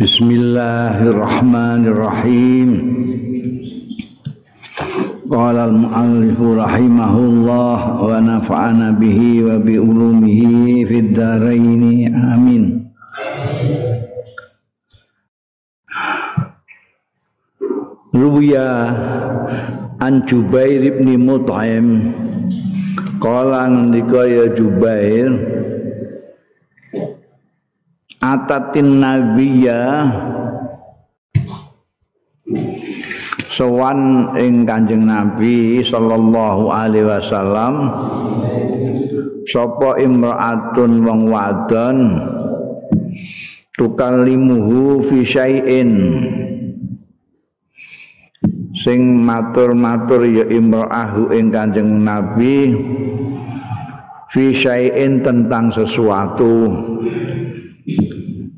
Bismillahirrahmanirrahim. Qala al-muallif rahimahullah wa nafa'ana bihi wa bi ulumihi fid dharain. Amin. Ruya an Jubair ibn Mut'im Qala ngendika ya Jubair atatin nabiyya. Sowan ing Kanjeng Nabi sallallahu alaihi wasallam. Sapa imraatun wong wadon? Tukallimuhu fi syai'in. Sing matur-matur ya imraahu ing Kanjeng Nabi. Fi syai'in tentang sesuatu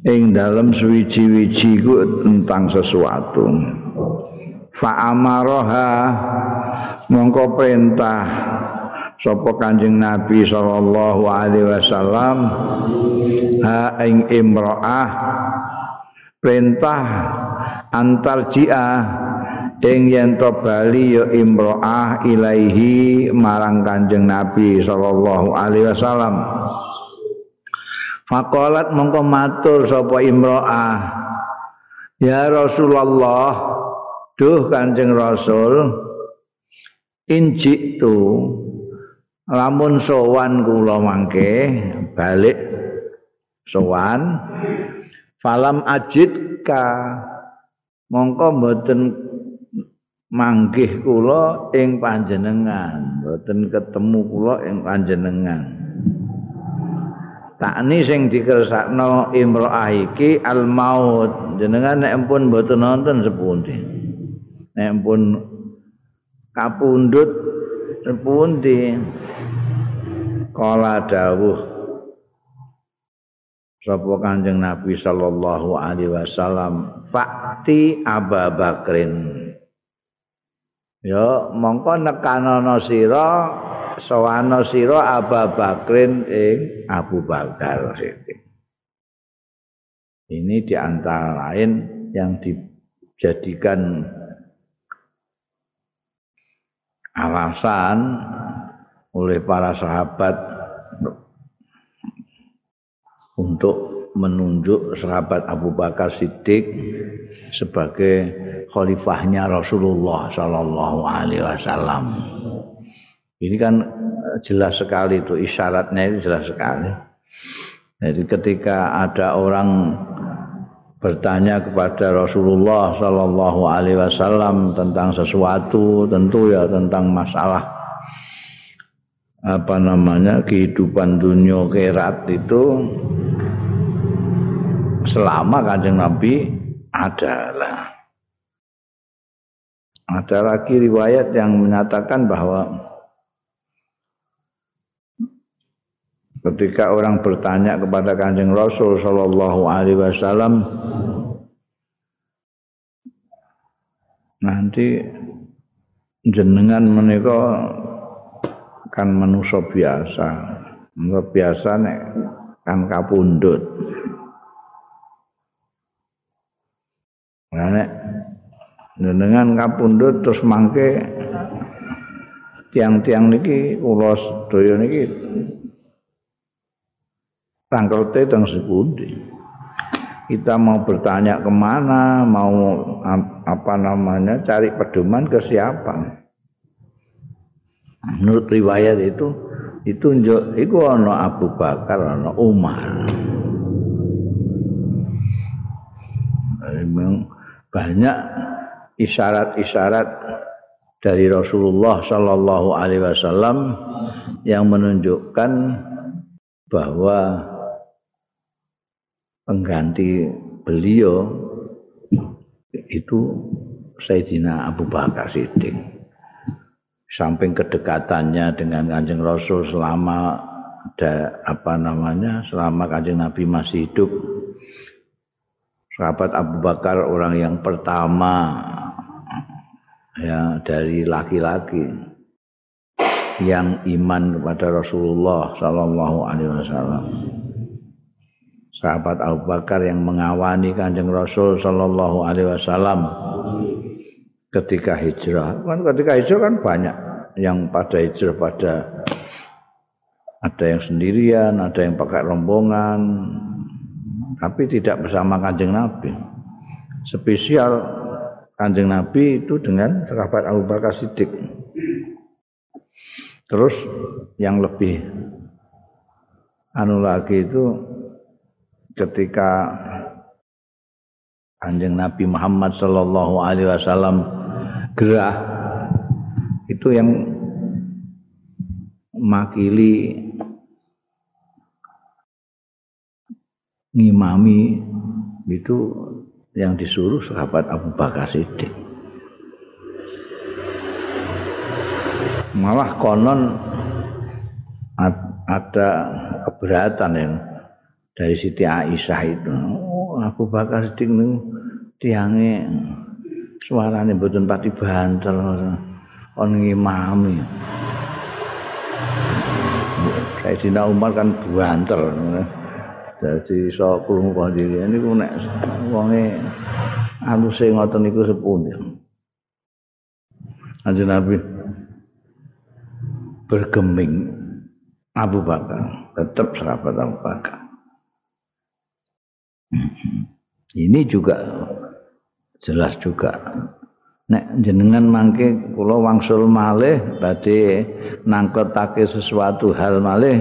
ing dalam suwiji-wiji ku tentang sesuatu. Fa amaroha mongko perintah sapa kanjeng nabi sallallahu alaihi wasallam ha ing imraah perintah antar jia ing yen to bali ya imraah ilaihi marang kanjeng nabi sallallahu alaihi wasallam Fakolat mongko matur sapa imro'ah? Ya Rasulullah Duh kanjeng Rasul Injik tu Lamun sowan kula mangke Balik Sowan Falam ajid ka Mongko mboten manggih kula ing panjenengan mboten ketemu kula ing panjenengan takni sing dikersakno imro'ah iki al maut jenengan nek pun mboten nonton sepundi? Nek pun kapundhut sepundi? Kala dawuh sapa kanjeng Nabi sallallahu alaihi wasallam fakti Abu Bakrin. Ya mongko nekanono sira sawana sira Abu Bakrin ing Abu Bakar Ini di antara lain yang dijadikan alasan oleh para sahabat untuk menunjuk sahabat Abu Bakar Siddiq sebagai khalifahnya Rasulullah Sallallahu Alaihi Wasallam. Ini kan eh, jelas sekali itu isyaratnya itu jelas sekali. Jadi ketika ada orang bertanya kepada Rasulullah Sallallahu Alaihi Wasallam tentang sesuatu, tentu ya tentang masalah apa namanya kehidupan dunia kerat itu selama kanjeng Nabi adalah ada lagi riwayat yang menyatakan bahwa ketika orang bertanya kepada Kanjeng Rasul sallallahu alaihi wasallam nanti jenengan menika kan manusia biasa. Manusia biasa nek kan kapundut nek jenengan kapundut terus mangke tiang-tiang niki kula sedaya niki tangkel teng sepundi? Kita mau bertanya ke mana mau apa namanya cari pedoman ke siapa? Menurut riwayat itu ditunjuk itu ono Abu Bakar ono Umar. Memang banyak isyarat-isyarat dari Rasulullah Shallallahu Alaihi Wasallam yang menunjukkan bahwa pengganti beliau itu Sayyidina Abu Bakar Siddiq. Samping kedekatannya dengan Kanjeng Rasul selama ada apa namanya selama Kanjeng Nabi masih hidup sahabat Abu Bakar orang yang pertama ya dari laki-laki yang iman kepada Rasulullah sallallahu alaihi wasallam sahabat Abu Bakar yang mengawani Kanjeng Rasul sallallahu alaihi wasallam ketika hijrah. Kan ketika hijrah kan banyak yang pada hijrah pada ada yang sendirian, ada yang pakai rombongan, tapi tidak bersama Kanjeng Nabi. Spesial Kanjeng Nabi itu dengan sahabat Abu Bakar Siddiq. Terus yang lebih anu lagi itu ketika Kanjeng Nabi Muhammad sallallahu alaihi wasallam gerah itu yang makili ngimami itu yang disuruh sahabat Abu Bakar Siddiq. Malah konon ada keberatan yang dari Siti Aisyah itu. Oh, Abu Bakar Siddiq niku tiange suarane mboten pati banter on ngimami. Sayyidina Umar kan banter. Jadi iso krungu diri niku nek wonge aluse ngoten niku sepundi. Kanjeng Nabi bergeming Abu Bakar, tetap sahabat Abu Bakar. Ini juga jelas juga. Nek jenengan mangke kula wangsul malih badhe nangketake sesuatu hal malih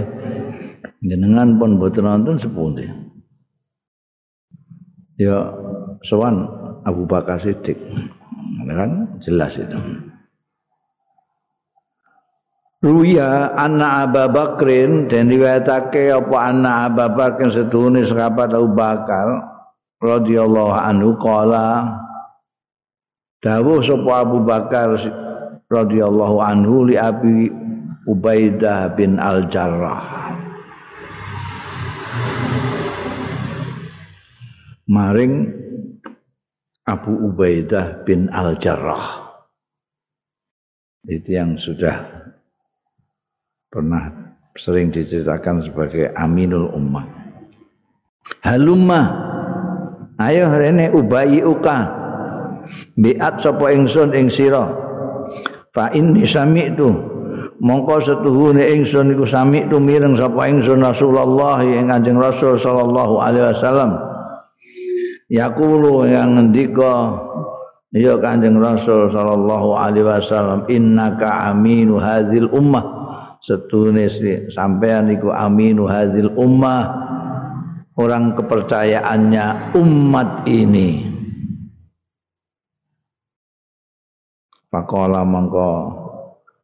jenengan pun boten nonton sepundi. Ya sowan Abu Bakar Siddiq. Kan jelas itu. Ruya anna Abu Bakrin dan riwayatake apa anna Abu Bakrin sedune sahabat Abu Bakar radhiyallahu anhu qala dawuh sapa Abu Bakar radhiyallahu anhu li Abi Ubaidah bin Al-Jarrah. Maring Abu Ubaidah bin Al-Jarrah. Itu yang sudah pernah sering diceritakan sebagai aminul ummah. Halumma ayo rene ubayi uka biat sapa ingsun ing sira. Fa inni sami'tu mongko setuhune ingsun iku sami'tu mireng sapa ingsun Rasulullah ing Kanjeng Rasul sallallahu alaihi wasallam. Yaqulu yang ngendika ya Kanjeng Rasul sallallahu alaihi wasallam innaka aminu hadzal ummah setune sampean iku aminu hadzal ummah orang kepercayaannya umat ini. Pakola mongko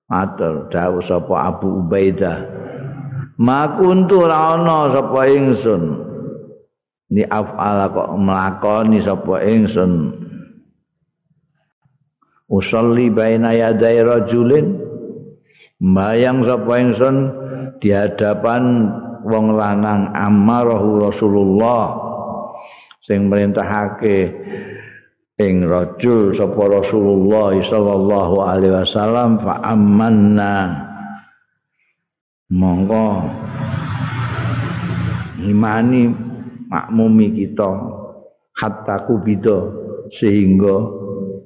matur dawuh sapa Abu Ubaidah. Makuntu ra ana sapa ingsun. Ni afala kok mlakoni sapa ingsun? Usolli baina yaday rajulin Bayang sapa ingsun di hadapan wong lanang amarahu Rasulullah sing merintahake ing rajul sapa Rasulullah sallallahu alaihi wasallam fa amanna. Monggo imani makmumi kita hatta kubida sehingga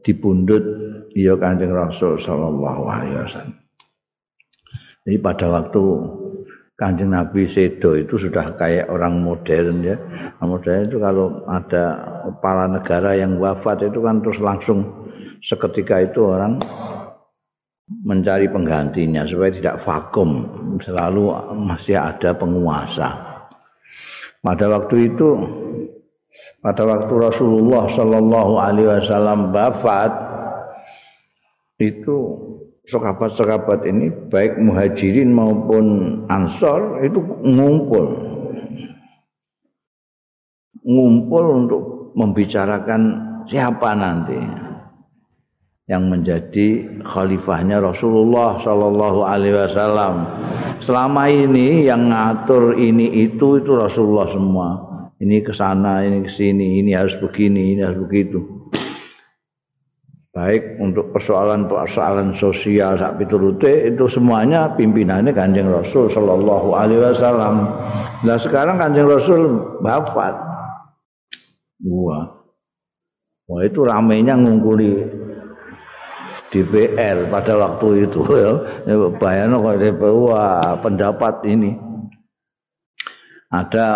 dipundhut ya Kanjeng Rasul sallallahu alaihi wasallam Jadi pada waktu Kanjeng Nabi Sedo itu sudah kayak orang modern ya. Modern itu kalau ada kepala negara yang wafat itu kan terus langsung seketika itu orang mencari penggantinya supaya tidak vakum, selalu masih ada penguasa. Pada waktu itu pada waktu Rasulullah Shallallahu alaihi wasallam wafat itu sahabat-sahabat ini baik muhajirin maupun ansor itu ngumpul ngumpul untuk membicarakan siapa nanti yang menjadi khalifahnya Rasulullah Shallallahu Alaihi Wasallam. Selama ini yang ngatur ini itu itu Rasulullah semua. Ini ke sana, ini ke sini, ini harus begini, ini harus begitu. Baik untuk persoalan-persoalan sosial sak piturute itu semuanya pimpinannya Kanjeng Rasul sallallahu alaihi wasallam. Nah sekarang Kanjeng Rasul wafat. Wah. Wah itu ramainya ngungkuli DPR pada waktu itu ya. Bayangno kok wah pendapat ini. Ada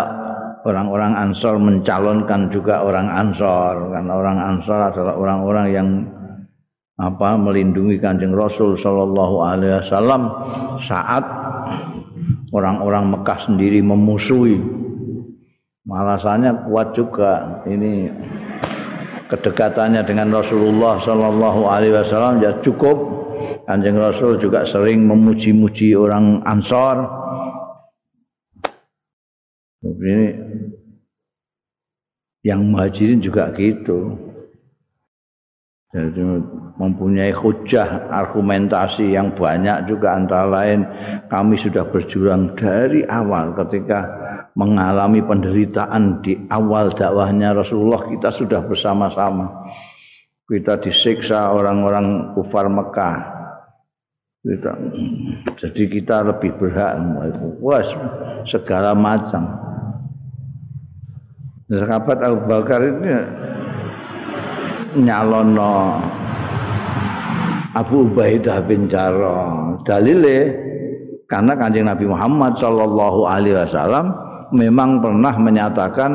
orang-orang Ansor mencalonkan juga orang Ansor karena orang Ansor adalah orang-orang yang apa melindungi Kanjeng Rasul sallallahu alaihi wasallam saat orang-orang Mekah sendiri memusuhi. Malasannya kuat juga ini kedekatannya dengan Rasulullah sallallahu alaihi wasallam ya cukup. Kanjeng Rasul juga sering memuji-muji orang Ansor. Ini yang muhajirin juga gitu. Jadi mempunyai hujah argumentasi yang banyak juga antara lain kami sudah berjuang dari awal ketika mengalami penderitaan di awal dakwahnya Rasulullah kita sudah bersama-sama. Kita disiksa orang-orang kufar Mekah. Kita, jadi kita lebih berhak. Was segala macam. Sahabat Abu Bakar ini nyalono Abu Ubaidah bin Jarrah. Dalile karena Kanjeng Nabi Muhammad sallallahu alaihi wasallam memang pernah menyatakan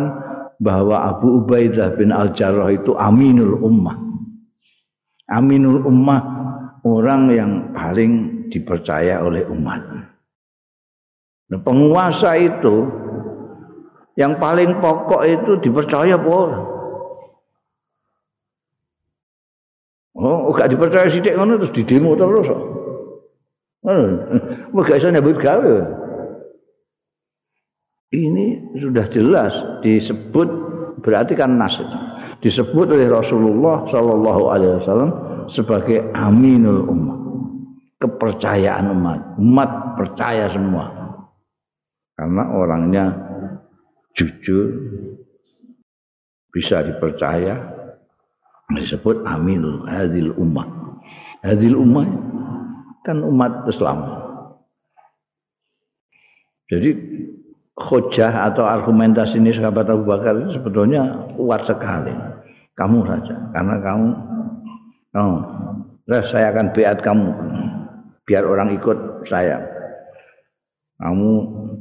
bahwa Abu Ubaidah bin Al-Jarrah itu aminul ummah. Aminul ummah orang yang paling dipercaya oleh umat. Nah, penguasa itu yang paling pokok itu dipercaya boleh. Oh, gak dipercaya sithik ngono terus didemo terus kok. Ngono. gak iso nyebut gawe. Ini sudah jelas disebut berarti kan nas disebut oleh Rasulullah Shallallahu Alaihi Wasallam sebagai aminul umat kepercayaan umat umat percaya semua karena orangnya jujur bisa dipercaya disebut amin hadil ummah. Hadil ummah kan umat Islam. Jadi khojah atau argumentasi ini sahabat Abu Bakar sebetulnya kuat sekali. Kamu saja karena kamu oh, saya akan beat kamu. Biar orang ikut saya. Kamu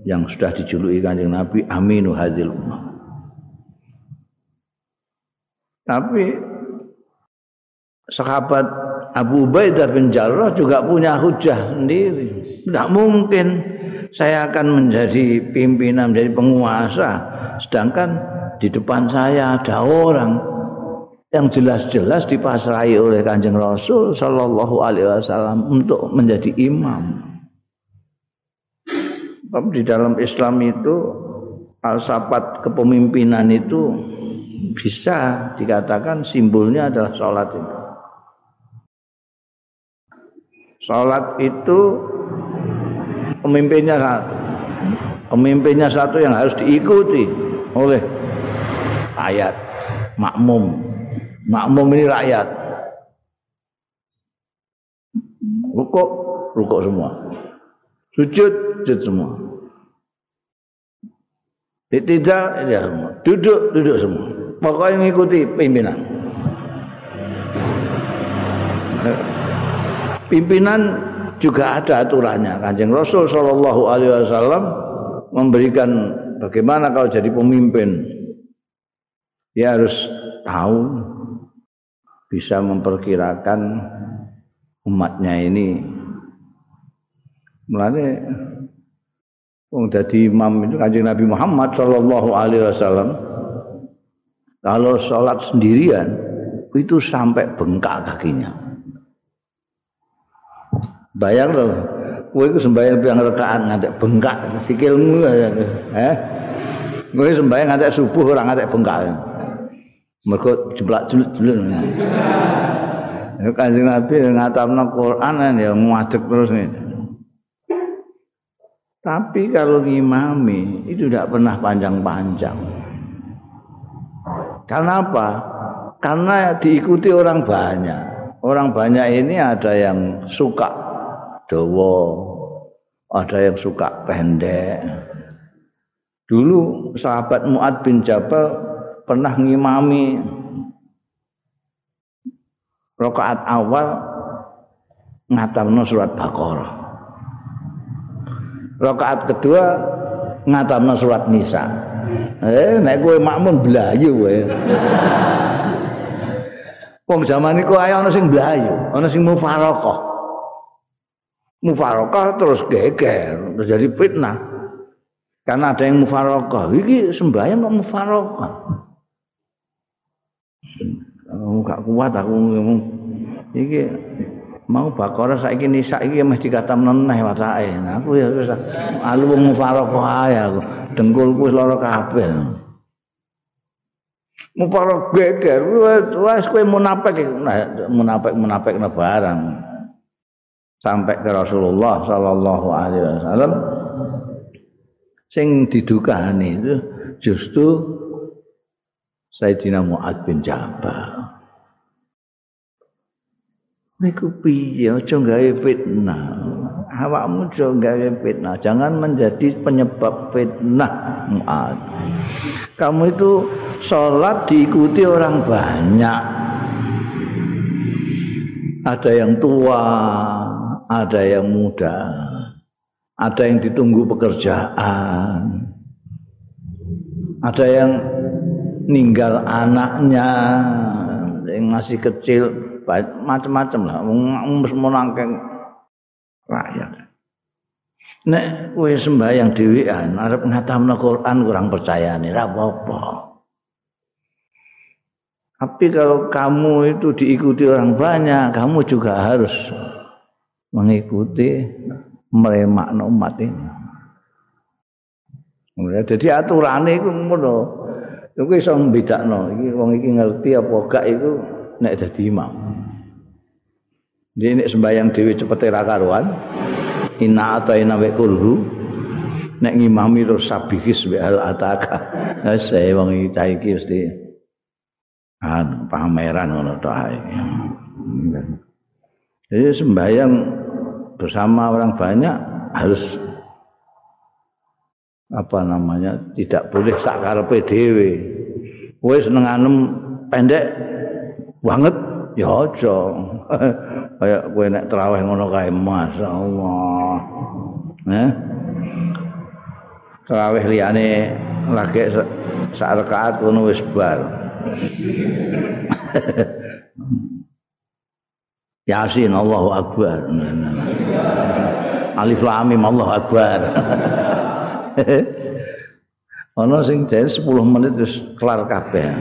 yang sudah dijuluki kanjeng Nabi aminu hadil ummah. Tapi sahabat Abu Ubaidah bin Jarrah juga punya hujah sendiri. Tidak mungkin saya akan menjadi pimpinan, menjadi penguasa. Sedangkan di depan saya ada orang yang jelas-jelas dipasrai oleh Kanjeng Rasul Shallallahu Alaihi Wasallam untuk menjadi imam. Di dalam Islam itu alsafat kepemimpinan itu bisa dikatakan simbolnya adalah sholat itu. Salat itu pemimpinnya satu. Pemimpinnya satu yang harus diikuti oleh rakyat, makmum. Makmum ini rakyat. Rukuk, rukuk semua. Sujud, sujud semua. Tidak, ya semua. Duduk, duduk semua. Pokoknya mengikuti pimpinan pimpinan juga ada aturannya. Kanjeng Rasul Shallallahu Alaihi Wasallam memberikan bagaimana kalau jadi pemimpin. Dia harus tahu bisa memperkirakan umatnya ini. Mulanya Wong jadi imam itu kanjeng Nabi Muhammad Shallallahu Alaihi Wasallam kalau sholat sendirian itu sampai bengkak kakinya. Bayang loh. Kowe iku sembahyang piang rakaat ngantek bengkak sikilmu eh. Kowe sembahyang ngantek subuh ora ngantek bengkak. Mergo jeblak-jebluk. Ya Kanjeng Nabi ngatamno Quran ya ngadeg terus nih. Tapi kalau ngimami itu tidak pernah panjang-panjang. Karena apa? Karena diikuti orang banyak. orang banyak ini ada yang suka dawa, ada yang suka pendek. Dulu sahabat Mu'ad bin Jabal pernah ngimami rakaat awal ngatamno surat Baqarah. Rakaat kedua ngatamno surat Nisa. Eh nek kowe makmum blayu kowe. Wong zaman iku ae ana sing blayu, ana sing mufaraqah. Mufaraqah terus geger, terjadi fitnah. Karena ada yang mufaraqah, iki sembahyang kok mufaraqah. Oh, gak kuat aku ngomong iki mau bakora saiki nisa iki mesti dikata meneh watake. Nah, aku ya wis alu wong mufaraqah ae aku. Dengkulku wis lara kabeh. Muparok geger, wes kowe munafik, munafik munafik barang. Sampai ke Rasulullah sallallahu alaihi wasallam sing didukani itu justru Sayyidina Mu'ad bin Jabal. Niku piye aja gawe fitnah. Awakmu aja gawe fitnah, jangan menjadi penyebab fitnah Mu'ad. Kamu itu sholat diikuti orang banyak. Ada yang tua, ada yang muda, ada yang ditunggu pekerjaan, ada yang ninggal anaknya yang masih kecil, macam-macam lah, mau nangkeng rakyat. Nek kowe sembahyang dhewean arep ngatamno Quran kurang percaya nih, apa-apa. Tapi kalau kamu itu diikuti orang banyak, kamu juga harus mengikuti meremak umat ini. Jadi aturan itu ngono. Iku iso mbedakno, iki wong iki ngerti apa gak iku nek dadi imam. Jadi nek sembahyang cepete ra karuan. Inna ataina wa kulhu. Nek ngimami terus sabihis wa al ataka. Saya wong iki cah iki mesti anu pameran ngono to Jadi sembahyang bersama orang banyak harus apa namanya tidak boleh sakar PDW. Kowe senenganem pendek banget ya aja. Kayak kowe nek traweh ngono kae masyaallah. Eh? Traweh liyane lagi sak rakaat ngono wis bar. Yasin Allahu Akbar. Alif Lam Mim Allahu Akbar. Ana sing jan 10 menit wis kelar kabeh.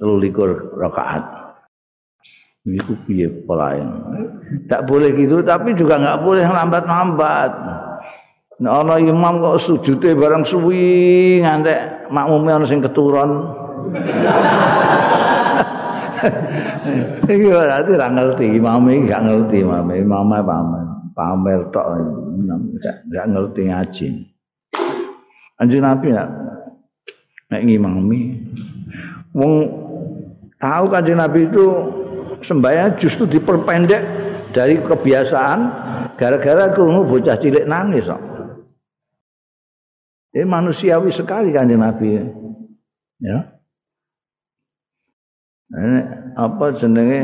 23 rakaat. Iku piye polahe? Tak boleh gitu tapi juga enggak boleh lambat-lambat. Nek ana imam kok sujude bareng suwi ngantek makmume ana sing keturun. Iki berarti ra ngerti, imam iki gak ngerti, imam imam pamer, pamer tok gak ngerti ngaji. Anjing Nabi nak nek ngimami wong tahu kanjeng Nabi itu sembahyang justru diperpendek dari kebiasaan gara-gara krungu bocah cilik nangis kok. Ini manusiawi sekali kanjeng Nabi. Ya. Ini apa jenenge?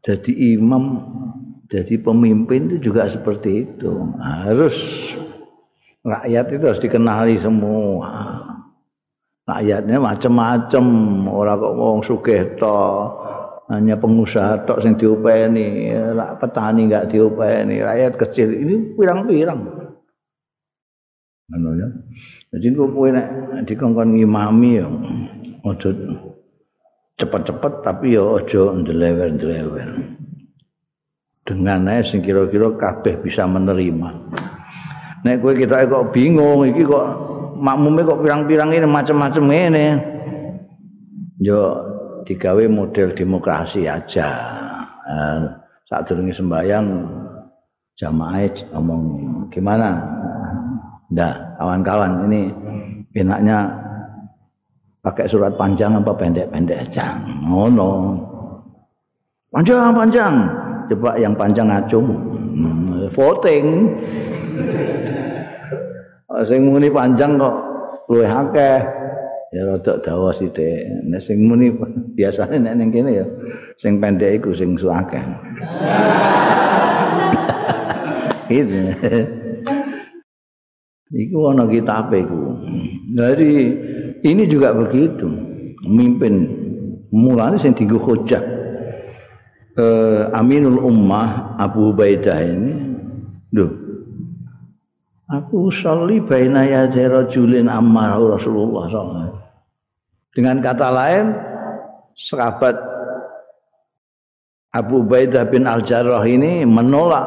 Jadi imam, jadi pemimpin itu juga seperti itu. Harus rakyat itu harus dikenali semua. Rakyatnya macam-macam, orang kok wong sugih hanya pengusaha tok sing diupeni, petani enggak diupeni, rakyat kecil ini pirang-pirang. ngono ya. Jadi kok kowe nek dikongkon ngimami ya aja cepet-cepet tapi ya aja ndelewer-ndelewer. Dengan ae sing kira-kira kabeh bisa menerima. Nek kowe kita kok bingung iki kok makmume kok pirang-pirang ini macam-macam ngene. Yo digawe model demokrasi aja. Eh, saat durunge sembayang jamaah ngomong gimana Nah, kawan-kawan ini enaknya pakai surat panjang apa pendek-pendek aja. Ngono. Panjang panjang. Coba yang panjang ngacung. Hmm, voting. Sing muni panjang kok luwih akeh. Ya rada dawa sithik. Nek sing muni biasane nek ning kene ya sing pendek iku sing suakeh. Itu. Iku ana kitab iku. Dari ini juga begitu. Mimpin mulane sing dienggo hujah. Eh, Aminul Ummah Abu Ubaidah ini. Duh. Aku sholli baina yaday rajulin ammar Rasulullah SAW. Dengan kata lain, sahabat Abu Ubaidah bin Al-Jarrah ini menolak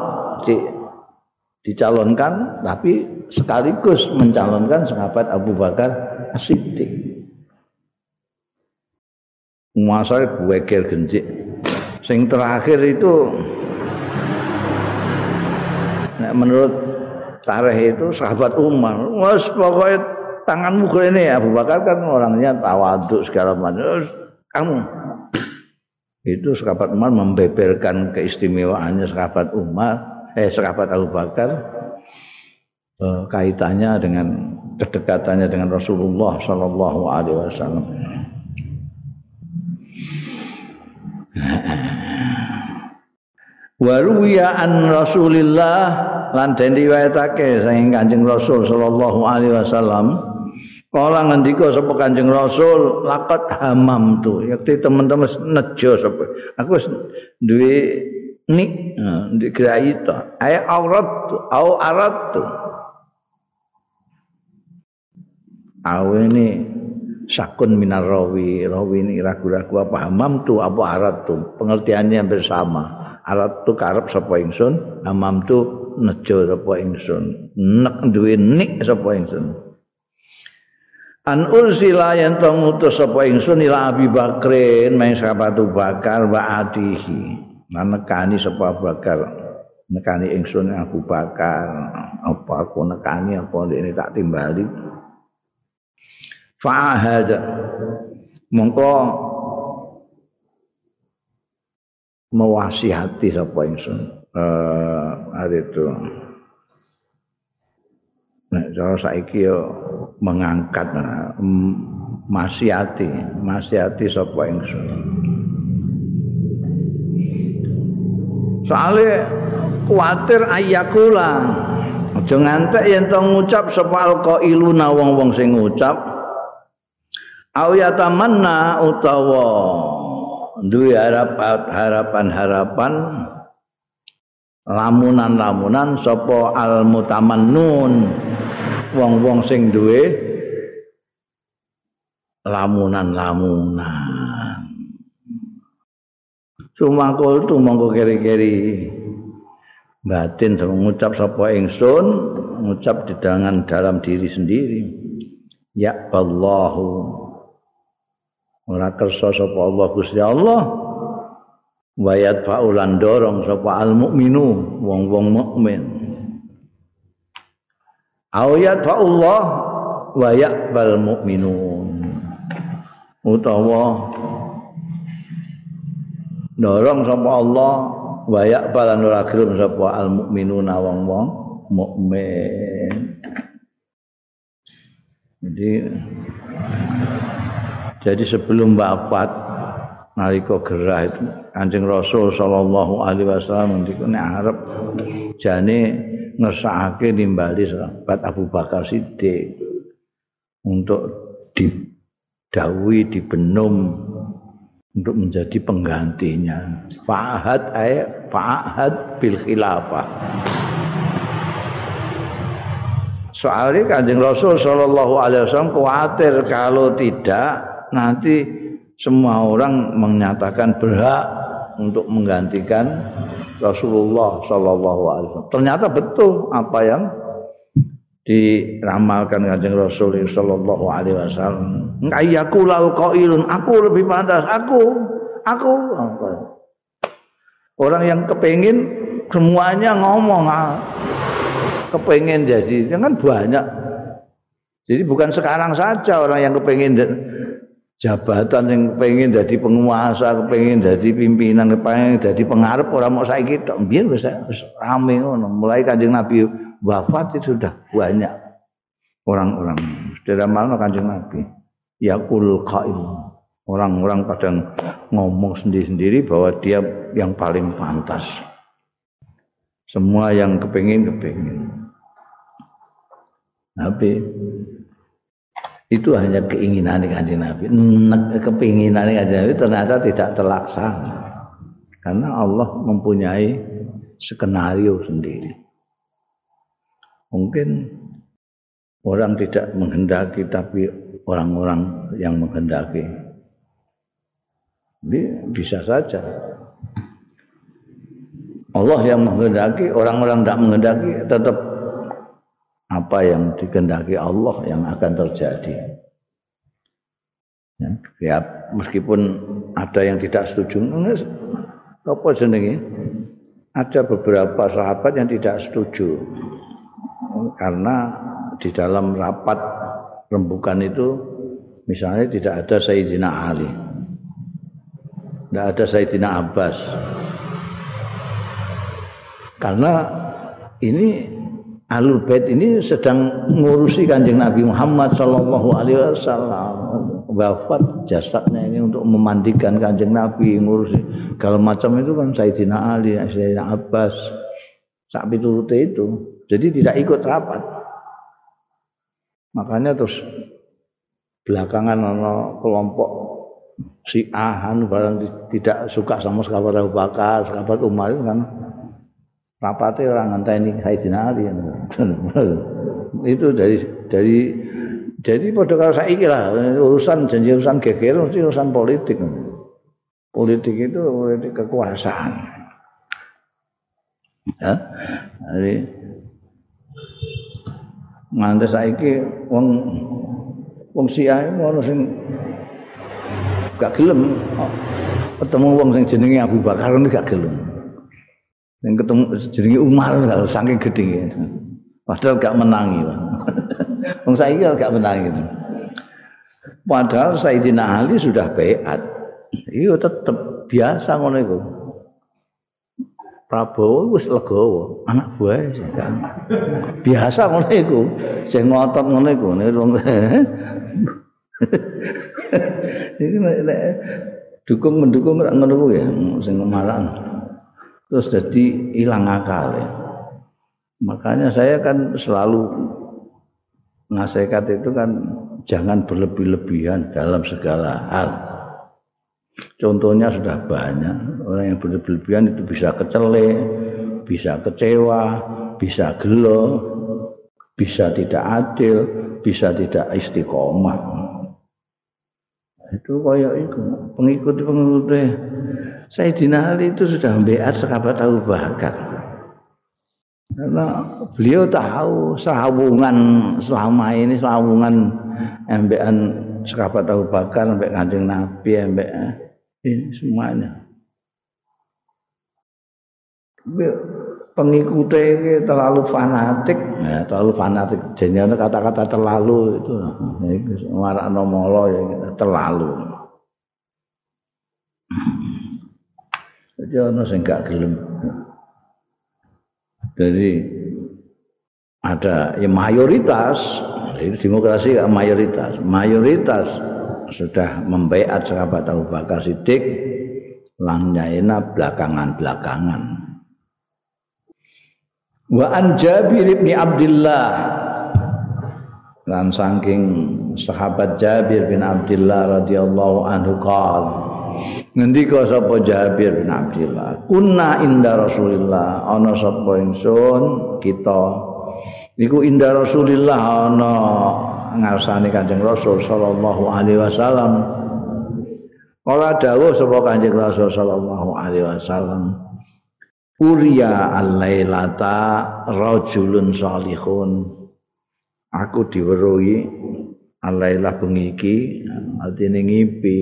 dicalonkan tapi sekaligus mencalonkan sahabat Abu Bakar Siddiq. Masa geger gencik. Sing terakhir itu menurut tarikh itu sahabat Umar. Wes pokoknya tanganmu ini Abu Bakar kan orangnya tawaduk segala macam. Kamu itu sahabat Umar membeberkan keistimewaannya sahabat Umar, eh sahabat Abu Bakar eh, kaitannya dengan kedekatannya dengan Rasulullah Shallallahu Alaihi Wasallam. Waruya an Rasulillah lan den riwayatake saking Kanjeng Rasul sallallahu alaihi wasallam kala ngendika sapa Kanjeng Rasul laqad hamam tu yakti teman-teman nejo sapa aku duwe nik di graita ay aurat au arat tu. Awe ini sakun minar rawi. Rawi ini ragu-ragu apa? Hamam tu apa arat tu. Pengertiannya bersama arat tu karep sapa ingsun? Hamam tu nejo sapa ingsun. Nek duwe nik sapa ingsun. An ursila yen to ngutus sapa ingsun ila Abi Bakrin main sahabat Bakar wa adihi nekani sapa Bakar? Nekani ingsun Abu Bakar. Apa aku nekani? Apa ini tak timbali? Fa'ahad mongko mewasihati sapa ingsun. Uh, hari itu. Nah, kalau saiki yo mengangkat nah, masihati masihati sapa ingsun soalnya kuatir ayakula aja ngantek yen to ngucap sapa alqailuna wong-wong sing ngucap. Au yatamanna utawa duwe harapan-harapan lamunan-lamunan sapa al mutamannun wong-wong sing duwe lamunan-lamunan Sumangkul tu mongko keri-keri. Batin sama ngucap sapa ingsun ngucap di dengan dalam diri sendiri. Ya Allahu. Ora kersa sapa Allah Gusti Allah. Wayat faulan dorong sapa al mukminu wong-wong mukmin. Ayat faullah wayak bal mukminun utawa dorong sapa Allah wayak balan ora gelem sapa al mukminuna wong-wong mukmin. Jadi jadi sebelum wafat nalika gerah itu Kanjeng Rasul sallallahu alaihi wasallam ngendika nek arep jane ngersakake nimbali sahabat Abu Bakar Siddiq untuk didawi dibenum untuk menjadi penggantinya fa'ahad ay fa'ahad bil khilafah soalnya kanjeng Rasul Shallallahu Alaihi Wasallam khawatir kalau tidak nanti semua orang menyatakan berhak untuk menggantikan Rasulullah Shallallahu Alaihi Wasallam. Ternyata betul apa yang diramalkan kanjeng Rasul Shallallahu Alaihi Wasallam. Ayyaku lau qailun, aku lebih pantas, aku, aku. Orang yang kepingin semuanya ngomong, ah, kepingin jadi, kan banyak. Jadi bukan sekarang saja orang yang kepingin jabatan yang pengen jadi penguasa, pengen jadi pimpinan, pengen jadi pengarep orang mau saya gitu, biar bisa rame. Mulai kanjeng Nabi wafat itu sudah banyak orang-orang. Sudah malam kanjeng Nabi. Ya qaim. Orang-orang kadang ngomong sendiri-sendiri bahwa dia yang paling pantas. Semua yang kepingin kepingin. Nabi itu hanya keinginan kanjeng Nabi. Kepinginan kanjeng Nabi ternyata tidak terlaksana. Karena Allah mempunyai skenario sendiri. Mungkin orang tidak menghendaki tapi orang-orang yang menghendaki. Bisa saja. Allah yang menghendaki, orang-orang tidak menghendaki tetap apa yang dikehendaki Allah yang akan terjadi. Ya, ya meskipun ada yang tidak setuju, apa jenenge? Ada beberapa sahabat yang tidak setuju karena di dalam rapat rembukan itu misalnya tidak ada Sayyidina Ali. Tidak ada Sayyidina Abbas. Karena ini Alul Bait ini sedang ngurusi kanjeng Nabi Muhammad Sallallahu Alaihi Wasallam wafat jasadnya ini untuk memandikan kanjeng Nabi ngurusi kalau macam itu kan Sayyidina Ali, Sayyidina Abbas, sapi turute itu. Jadi tidak ikut rapat. Makanya terus belakangan ono kelompok si Ahan barang tidak suka sama sahabat Abu Bakar, sahabat Umar itu kan. Rapatnya orang ngenteni Sayyidina Ali itu dari dari jadi pada kalau saya lah urusan janji urusan geger mesti urusan politik. Politik itu politik kekuasaan. Ya jadi nganti saiki wong wong Syiah ono sing gak gelem ketemu wong sing jenenge Abu Bakar gak gelem yang ketemu jenenge Umar kalau saking gede Padahal gak menangi. Wong saiki gak menangi. Padahal Sayyidina Ali sudah baiat. Iya tetep biasa ngono iku. Prabowo wis legowo, anak buah kan. Biasa ngono iku. Sing ngotot ngono iku. Iki nek dukung mendukung ngono ya sing marah terus jadi hilang akal ya. Makanya saya kan selalu nasihat itu kan jangan berlebih-lebihan dalam segala hal. Contohnya sudah banyak. Orang yang berlebihan itu bisa kecele, bisa kecewa, bisa gelo, bisa tidak adil, bisa tidak istiqomah. Itu kaya itu. Pengikut-pengikut Sayyidina Ali itu sudah membeat sahabat Abu Bakar karena beliau tahu sahawungan selama ini sahawungan embean sahabat Abu Bakar sampai kanjeng Nabi sampai ini semuanya. Pengikutnya terlalu fanatik. Ya, terlalu fanatik. Jadi kata-kata terlalu itu. Warak nomolo ya terlalu. Jadi ono sing gak gelem. Jadi ada ya mayoritas. Demokrasi gak mayoritas. Mayoritas sudah membaiat sahabat Abu Bakar Siddiq langnya belakangan-belakangan. Wa an Jabir bin Abdullah lan saking sahabat Jabir bin Abdullah radhiyallahu anhu qol ngendika sapa Jabir bin Abdullah kunna inda Rasulillah. Ana sapa ingsun? Kita. Niku inda Rasulillah ana ngarsane Kanjeng Rasul sallallahu alaihi wasallam ora dawuh sapa Kanjeng Rasul sallallahu alaihi wasallam Uriya al-lailata rajulun salihun. Aku diweruhi al-lailah bengi iki artine ngipi.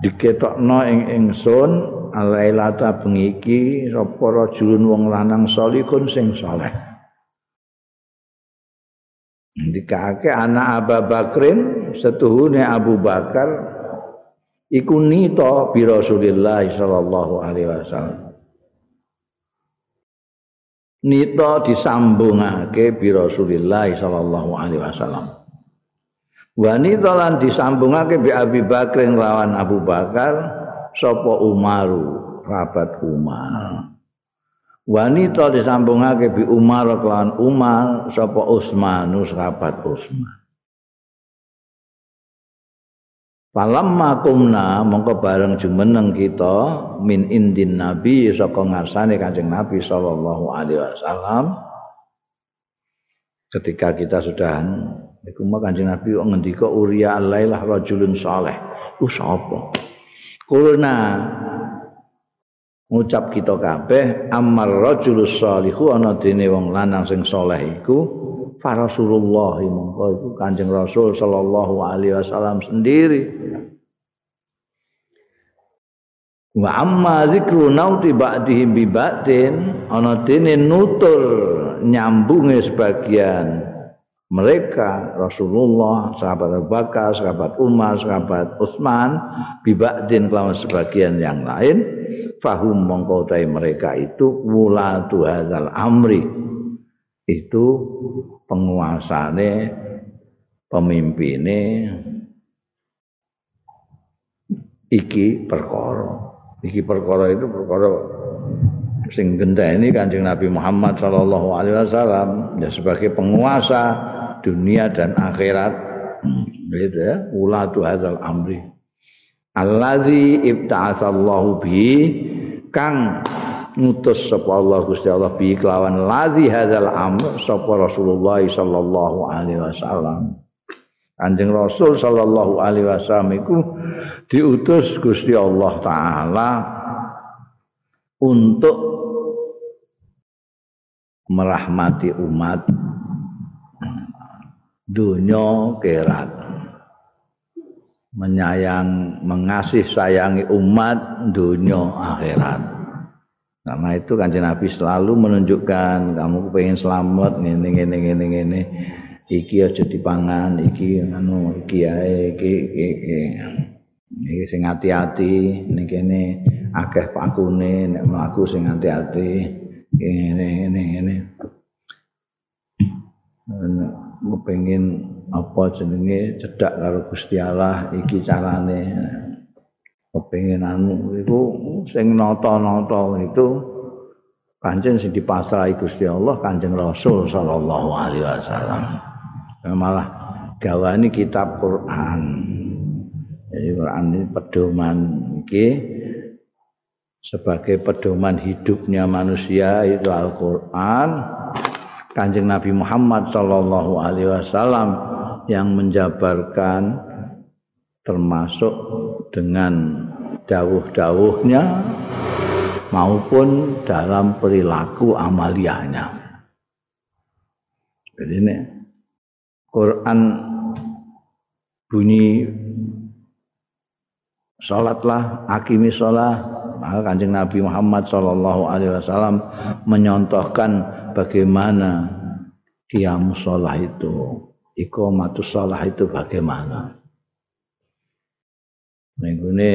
Diketokno ing ingsun al-lailata bengi iki sapa rajulun wong lanang salihun sing saleh. Dikake anak Abu Bakrin setuhune Abu Bakar iku nito bi Rasulillah sallallahu alaihi wasallam. Nito disambungake bi Rasulillah sallallahu alaihi wasallam. Wanita lan disambungake bi Abi Bakrin lawan Abu Bakar sapa Umaru, rabat Umar. Wanita disambungake bi Umar kelawan Umar sapa Utsman sahabat Utsman. Falamma kumna mongko bareng jumeneng kita min indin nabi saka ngarsane Kanjeng Nabi sallallahu alaihi wasallam. Ketika kita sudah iku mah Kanjeng Nabi ngendika uriya alailah rajulun saleh. Ku sapa? Kulna ngucap kita kabeh amal rajulus salihu ana dene wong lanang sing saleh iku fa Rasulullah mongko iku Kanjeng Rasul sallallahu alaihi wasallam sendiri. Wa amma zikru nauti ba'dihim bi ba'din ana dene nutur nyambunge sebagian mereka Rasulullah, sahabat Abu Bakar, sahabat Umar, sahabat Utsman, bibadin kelawan sebagian yang lain, fahum mongko mereka itu wulatu hadzal amri. Itu penguasane pemimpine iki perkara. Iki perkara itu perkara sing ini Kanjeng Nabi Muhammad sallallahu alaihi wasallam ya sebagai penguasa dunia dan akhirat. Gitu ya. Ulatu hadzal amri. Allazi ibta'atsallahu bi kang ngutus sapa Allah Gusti Allah bi kelawan ladzi hadzal amr sapa Rasulullah sallallahu alaihi wasallam. Kanjeng Rasul sallallahu alaihi wasallam iku diutus Gusti Allah taala untuk merahmati umat dunia kerat. Menyayang mengasih sayangi umat dunia akhirat. Karena itu kanjeng Nabi selalu menunjukkan kamu pengen selamat ngene ngene ngene ngene. Iki aja dipangan iki anu iki ae iki iki iki. Sing ati-ati ning kene akeh pakune nek mlaku sing ati-ati ngene ngene ngene kepengin apa jenenge? Cedak karo Gusti Allah iki carane. Kepengin anu iku sing nata-nata itu pancen sing dipasrahi Gusti Allah Kanjeng Rasul sallallahu alaihi wasallam. Malah gawani kitab Quran. Jadi Quran ini pedoman iki sebagai pedoman hidupnya manusia itu Al-Qur'an Kanjeng Nabi Muhammad sallallahu alaihi wasallam yang menjabarkan termasuk dengan dawuh-dawuhnya maupun dalam perilaku amaliyahnya. Jadi ini Quran bunyi salatlah akimi salat maka kanjeng Nabi Muhammad Shallallahu Alaihi Wasallam menyontohkan bagaimana kiam sholah itu ikomatus sholah itu bagaimana. Ini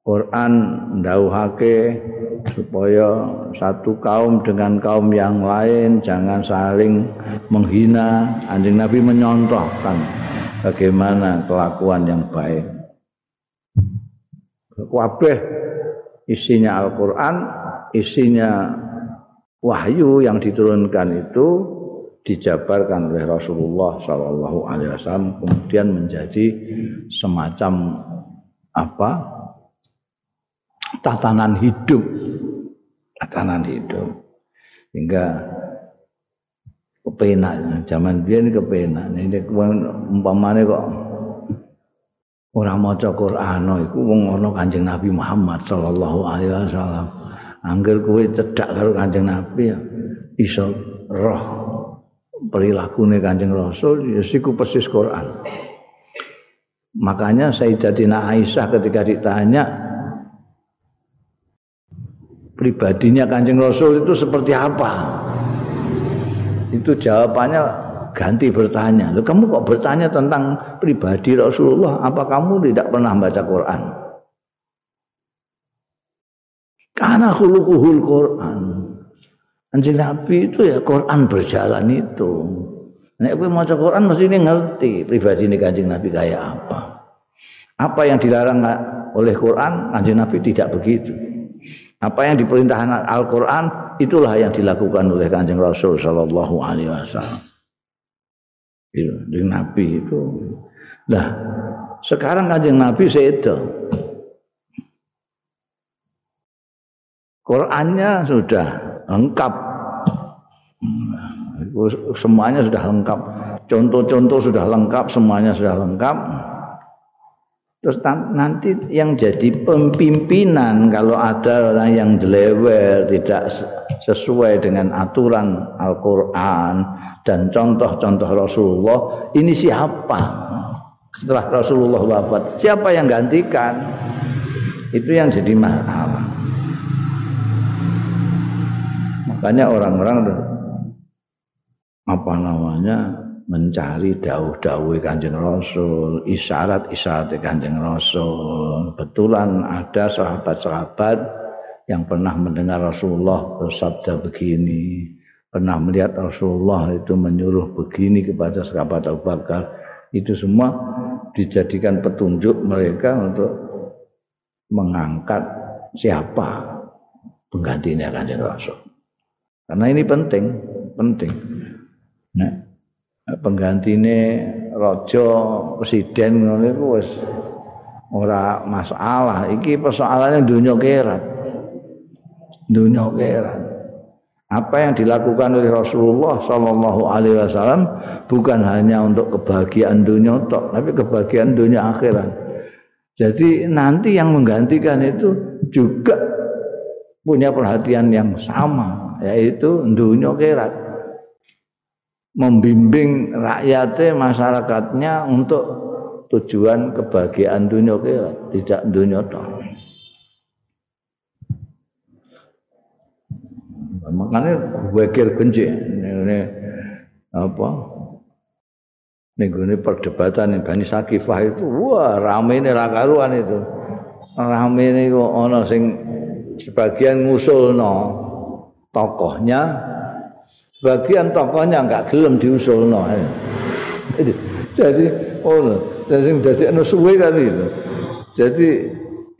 Quran ndauhake supaya satu kaum dengan kaum yang lain jangan saling menghina. Anjing Nabi menyontohkan bagaimana kelakuan yang baik. Kabeh isinya Al-Qur'an isinya wahyu yang diturunkan itu dijabarkan oleh Rasulullah Shallallahu Alaihi Wasallam kemudian menjadi semacam apa? Tatanan hidup. Tatanan hidup. Hingga kepenak. Zaman biar ini kepenak. Ini umpamanya kok orang mau Quran itu wong ono kanjeng Nabi Muhammad Shallallahu Alaihi Wasallam Angger kowe cedak karo Kanjeng Nabi ya iso roh perilakune Kanjeng Rasul ya siku persis Quran. Makanya Sayyidatina Aisyah ketika ditanya pribadinya Kanjeng Rasul itu seperti apa? Itu jawabannya ganti bertanya. Loh, kamu kok bertanya tentang pribadi Rasulullah? Apa kamu tidak pernah baca Quran? Karena khuluquhul Quran. Anjing Nabi itu ya Quran berjalan itu. Nek kowe maca Quran mesti ini ngerti pribadi ini Kanjeng Nabi kayak apa. Apa yang dilarang oleh Quran, Kanjeng Nabi tidak begitu. Apa yang diperintahkan Al-Quran itulah yang dilakukan oleh Kanjeng Rasul Shallallahu Alaihi Wasallam. Itu dengan Nabi itu. Nah, sekarang Kanjeng Nabi itu. Qurannya sudah lengkap. Semuanya sudah lengkap. Contoh-contoh sudah lengkap, semuanya sudah lengkap. Terus nanti yang jadi pemimpinan kalau ada orang yang delewer tidak sesuai dengan aturan Al-Qur'an dan contoh-contoh Rasulullah, ini siapa? Setelah Rasulullah wafat, siapa yang gantikan? Itu yang jadi masalah. Makanya orang-orang apa namanya mencari dawuh-dawuh Kanjeng Rasul, isyarat-isyarat Kanjeng Rasul. Betulan ada sahabat-sahabat yang pernah mendengar Rasulullah bersabda begini, pernah melihat Rasulullah itu menyuruh begini kepada sahabat Abu Bakar. Itu semua dijadikan petunjuk mereka untuk mengangkat siapa penggantinya Kanjeng Rasul. Karena ini penting, penting. Nah, penggantine raja presiden ngono iku wis ora masalah iki persoalannya dunia kerat dunia kerat apa yang dilakukan oleh Rasulullah Shallallahu Alaihi Wasallam bukan hanya untuk kebahagiaan dunia tok, tapi kebahagiaan dunia akhirat. Jadi nanti yang menggantikan itu juga punya perhatian yang sama, yaitu dunia kerat membimbing rakyatnya masyarakatnya untuk tujuan kebahagiaan dunia kira tidak dunia toh makanya wakil genji ini apa? Ini perdebatan Bani Sakifah itu wah rame ini rakaruan itu. Rame ini kok ono sing sebagian ngusul no tokohnya Bagian tokohnya enggak gelem diusulno. Jadi oh, jadi jadi anu suwe kan itu. Jadi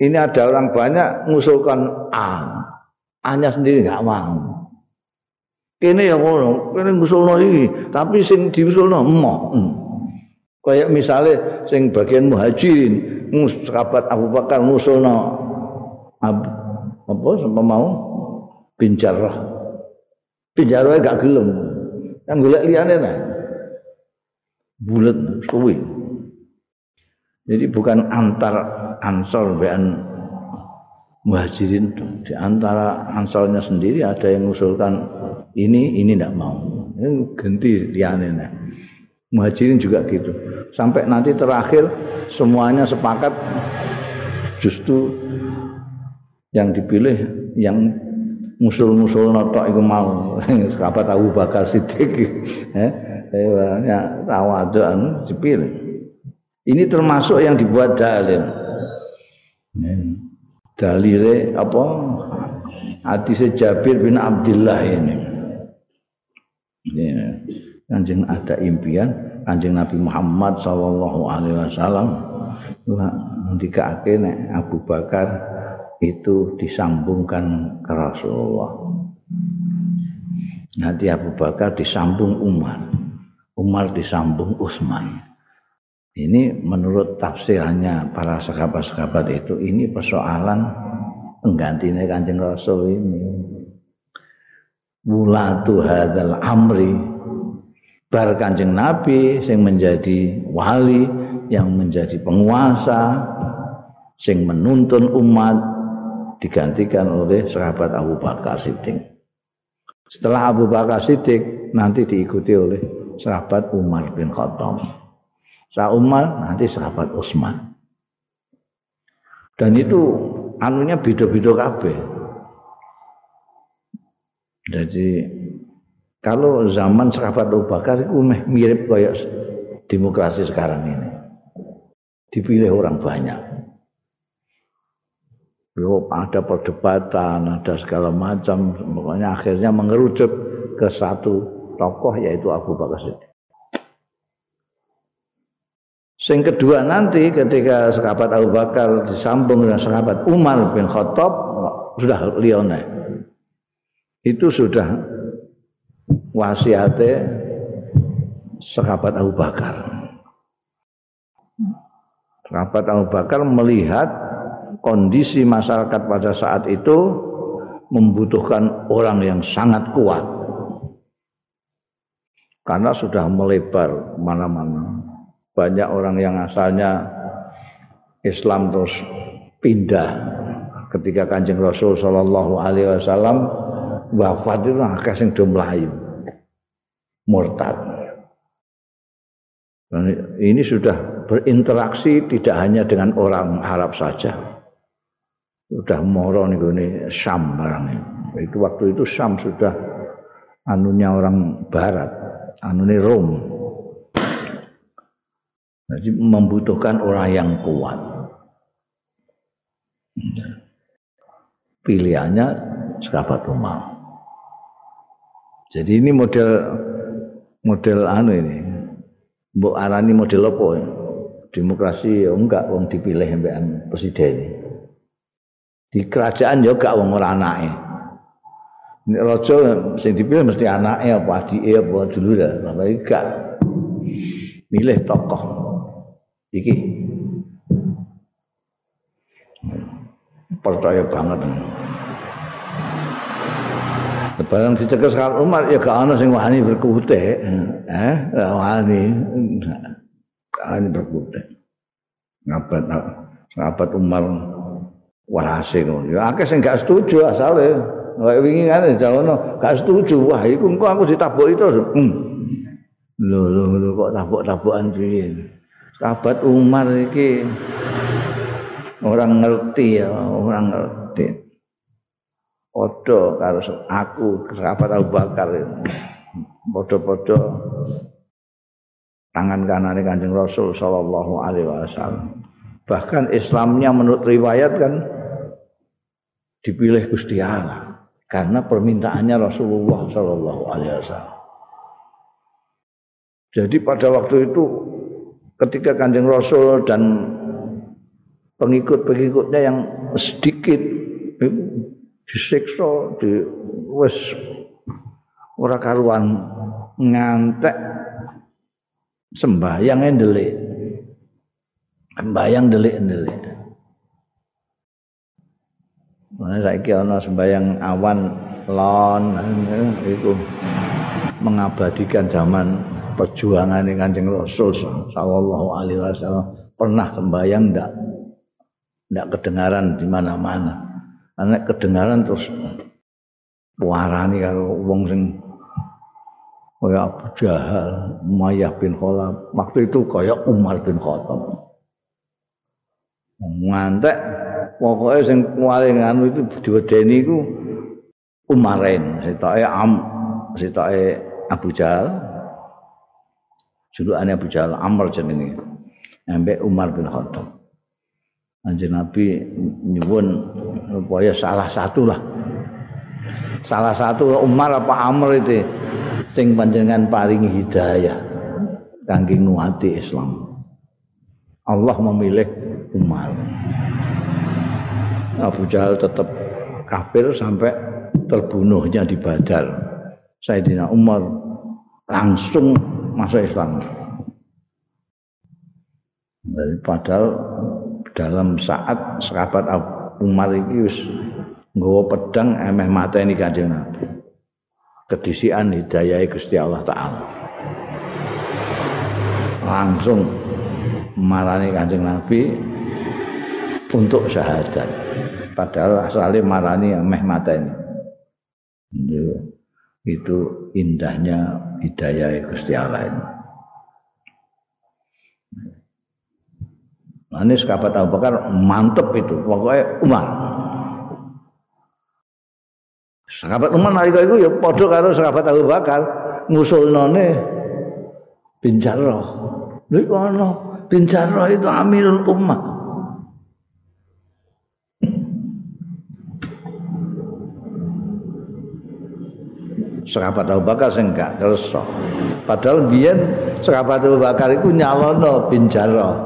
ini ada orang banyak mengusulkan A. A-nya sendiri enggak mau. Kene ya ngono, kene ngusulno iki, tapi sing diusulno emoh. Kayak misalnya sing bagian muhajirin, sahabat Abu Bakar ngusulno apa sama mau bin Jarrah Pinjaro gak gelem. Yang golek liyane nah. Bulet suwi. Jadi bukan antar ansor bean muhajirin di antara ansornya sendiri ada yang mengusulkan ini ini tidak mau ini ganti liane nah. muhajirin juga gitu sampai nanti terakhir semuanya sepakat justru yang dipilih yang musul-musul notok iku mau. Sahabat Abu Bakar Siddiq. Eh ya tawadu anu dipilih ini termasuk yang dibuat dalil. Dalile apa? Hadis Jabir bin Abdullah ini. Ya. Kanjeng ada impian kanjeng Nabi Muhammad sallallahu alaihi wasallam. Ndikake Abu Bakar itu disambungkan ke Rasulullah. Nanti Abu Bakar disambung Umar. Umar disambung Utsman. Ini menurut tafsirannya para sahabat-sahabat itu ini persoalan penggantinya Kanjeng Rasul ini. Wulatu hadzal amri bar Kanjeng Nabi yang menjadi wali yang menjadi penguasa sing menuntun umat digantikan oleh sahabat Abu Bakar Siddiq. Setelah Abu Bakar Siddiq nanti diikuti oleh sahabat Umar bin Khattab. Sahabat Umar nanti sahabat Utsman. Dan itu anunya beda-beda kabeh. Jadi kalau zaman sahabat Abu Bakar itu mirip kayak demokrasi sekarang ini. Dipilih orang banyak. Yo, ada perdebatan, ada segala macam. Pokoknya akhirnya mengerucut ke satu tokoh yaitu Abu Bakar Siddiq. Yang kedua nanti ketika sahabat Abu Bakar disambung dengan sahabat Umar bin Khattab sudah lione. Itu sudah wasiate sahabat Abu Bakar. Sahabat Abu Bakar melihat kondisi masyarakat pada saat itu membutuhkan orang yang sangat kuat. Karena sudah melebar mana-mana. Banyak orang yang asalnya Islam terus pindah ketika Kanjeng Rasul sallallahu alaihi wasallam wafat itu akeh sing do mlayu murtad. Ini sudah berinteraksi tidak hanya dengan orang Arab saja. Sudah moro nih ini Syam barangnya. Itu waktu itu Syam sudah anunya orang Barat, anunya Rom. Jadi membutuhkan orang yang kuat. Pilihannya sahabat Umar. Jadi ini model model anu ini mbok arani model apa demokrasi ya enggak wong dipilih sampean presiden di kerajaan ya enggak wong ora anake. Ini raja sing dipilih mesti anake apa adike apa dulu dah tapi enggak milih tokoh. Iki. Percaya banget. Barang dicekel sekal Umar ya gak ana sing wani berkutik. Eh, gak wani. Wani berkutik. Ngabat sahabat Umar warase ngono. Ya akeh sing gak setuju asale. Kayak wingi kan jawono gak setuju. Wah, iku engko aku ditabuki terus. Hmm. Lho lho lho kok tabuk-tabukan piye. Sahabat Umar iki orang ngerti ya, orang ngerti. padha karo aku sahabat Abu Bakar padha-padha tangan kanane Kanjeng Rasul sallallahu alaihi wasallam bahkan Islamnya menurut riwayat kan dipilih Gusti Allah karena permintaannya Rasulullah sallallahu alaihi wasallam. Jadi pada waktu itu ketika Kanjeng Rasul dan pengikut-pengikutnya yang sedikit disiksa di wis ora karuan ngantek sembahyang ndelik. Sembahyang ndelik-ndelik Mana saiki ana sembahyang awan lon itu mengabadikan zaman perjuangan Kanjeng Rasul sallallahu alaihi wasallam pernah sembahyang ndak ndak kedengaran di mana-mana anak kedengaran terus warani kalau wong sing kaya Abu Jahal, Umayyah bin Khalaf. Waktu itu kaya Umar bin Khattab. Ngantek pokoknya sing paling anu itu diwedeni iku Umarin, sitoke Am, sitoke Abu Jahal. Julukane Abu Jahal Amr jenenge. Ambek Umar bin Khattab. Anjing Nabi nyuwun supaya salah satu lah. Salah satu Umar apa Amr itu sing panjenengan paringi hidayah kangge nguati Islam. Allah memilih Umar. Abu Jahal tetap kafir sampai terbunuhnya di Badar. Sayyidina Umar langsung masuk Islam. Padahal dalam saat sahabat Umar wis nggawa pedang emeh mata ini Kanjeng Nabi. Kedisian hidayah Gusti Allah taala. Langsung marani Kanjeng Nabi untuk syahadat. Padahal asalnya marani emeh mata ini. Itu indahnya hidayah Gusti Allah ini. Anis kabat Abu Bakar mantep itu, pokoknya Umar. Sahabat Umar nalika iku ya padha karo sahabat Abu Bakar ngusulnone bin Jarrah. Lha ana bin Jarrah itu Amirul Ummah. Sahabat Abu Bakar sing enggak kersa. Padahal biyen sahabat Abu Bakar itu nyalono bin Jarrah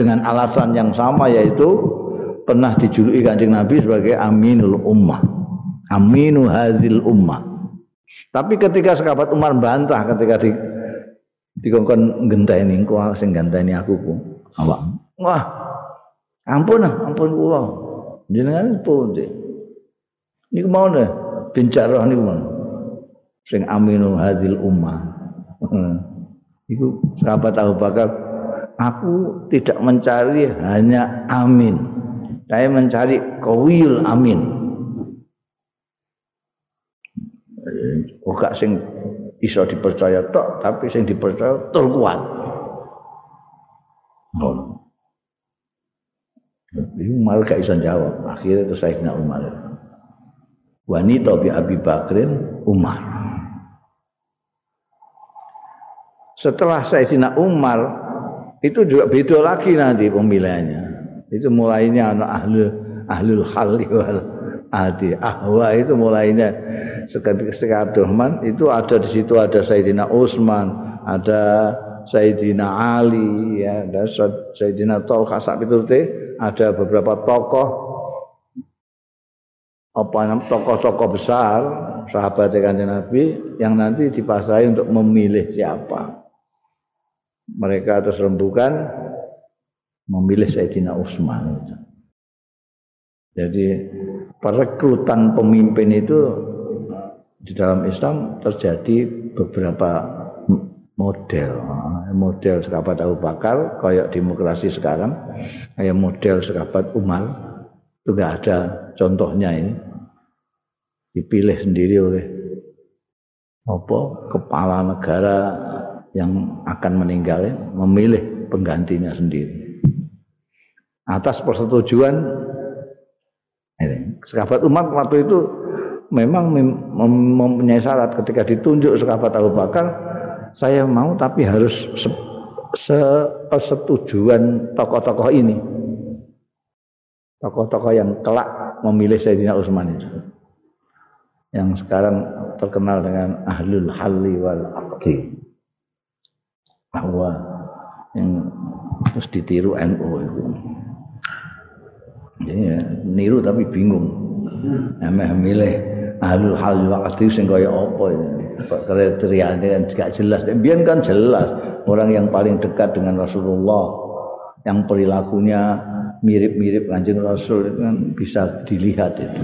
dengan alasan yang sama yaitu pernah dijuluki Kanjeng Nabi sebagai Aminul Ummah. aminu hadil ummah. Tapi ketika sahabat Umar bantah ketika di dikongkon ngenteni engko sing ganteni aku ku awak. Wah ampun ampun kula. Jenengan pundi? Niku mau deh bincarah niku mau sing aminu hadil ummah iku sahabat Abu Bakar aku tidak mencari hanya amin saya mencari kawil amin Bukan sing iso dipercaya tok, tapi sing dipercaya tur kuat. Oh. Ibu Umar gak bisa jawab. Akhirnya itu Sayyidina Umar. Wanita bi Abi Bakrin Umar. Setelah Sayyidina Umar itu juga beda lagi nanti pemilihannya. Itu mulainya anak ahli ahlul halli wal adi. Ahwa itu mulainya seketika Abdurrahman itu ada di situ ada Sayyidina Utsman, ada Sayyidina Ali, ya, ada Sayyidina Tolha Sakitute, ada beberapa tokoh apa tokoh-tokoh besar sahabat kanjeng Nabi yang nanti dipasrai untuk memilih siapa. Mereka terus rembukan memilih Sayyidina Utsman. Jadi perekrutan pemimpin itu di dalam Islam terjadi beberapa model. Model sekabat Abu Bakar kayak demokrasi sekarang kayak model sekabat Umar. Itu gak ada contohnya ini. Dipilih sendiri oleh apa? Kepala negara yang akan meninggal memilih penggantinya sendiri. Atas persetujuan ini. Sekabat Umar waktu itu memang mempunyai syarat. Ketika ditunjuk sahabat Abu Bakar saya mau tapi harus sepersetujuan tokoh-tokoh ini. Tokoh-tokoh yang kelak memilih Sayyidina Utsman itu. Yang sekarang terkenal dengan ahlul halli wal aqdi bahwa yang terus ditiru NU itu. Ya, niru tapi bingung. Emeh milih ahlul hal waqti sing kaya apa ini? Kriteriane kan gak jelas. Biyen kan jelas orang yang paling dekat dengan Rasulullah yang perilakunya mirip-mirip kanjeng Rasul itu kan bisa dilihat itu.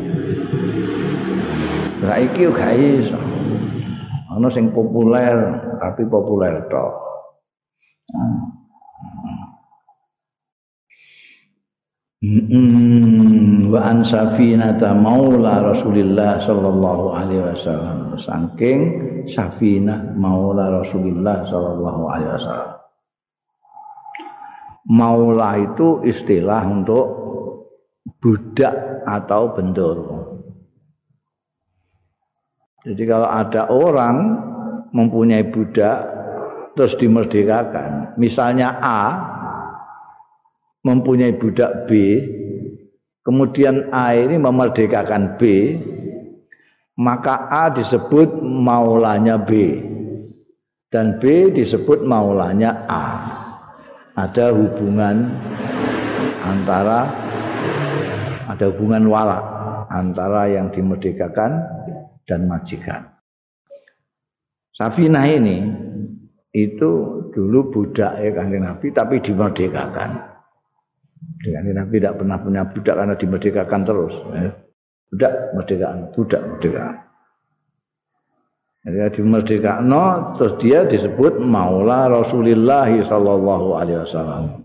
Saiki gak iso. Ana sing populer tapi populer tok wa an safinata maula Rasulillah sallallahu alaihi wasallam. Saking safinah maula Rasulillah sallallahu alaihi wasallam. Maula itu istilah untuk budak atau bendur jadi kalau ada orang mempunyai budak terus dimerdekakan misalnya A mempunyai budak B, kemudian A ini memerdekakan B, maka A disebut maulanya B dan B disebut maulanya A. Ada hubungan antara ada hubungan wala antara yang dimerdekakan dan majikan. Safinah ini itu dulu budak ya kanjeng Nabi tapi dimerdekakan. Dengan Nabi tidak pernah punya budak karena dimerdekakan terus. Ya. Budak merdekaan, budak merdekaan. Jadi dimerdekakan, no, terus dia disebut Maula Rasulullah Sallallahu Alaihi Wasallam.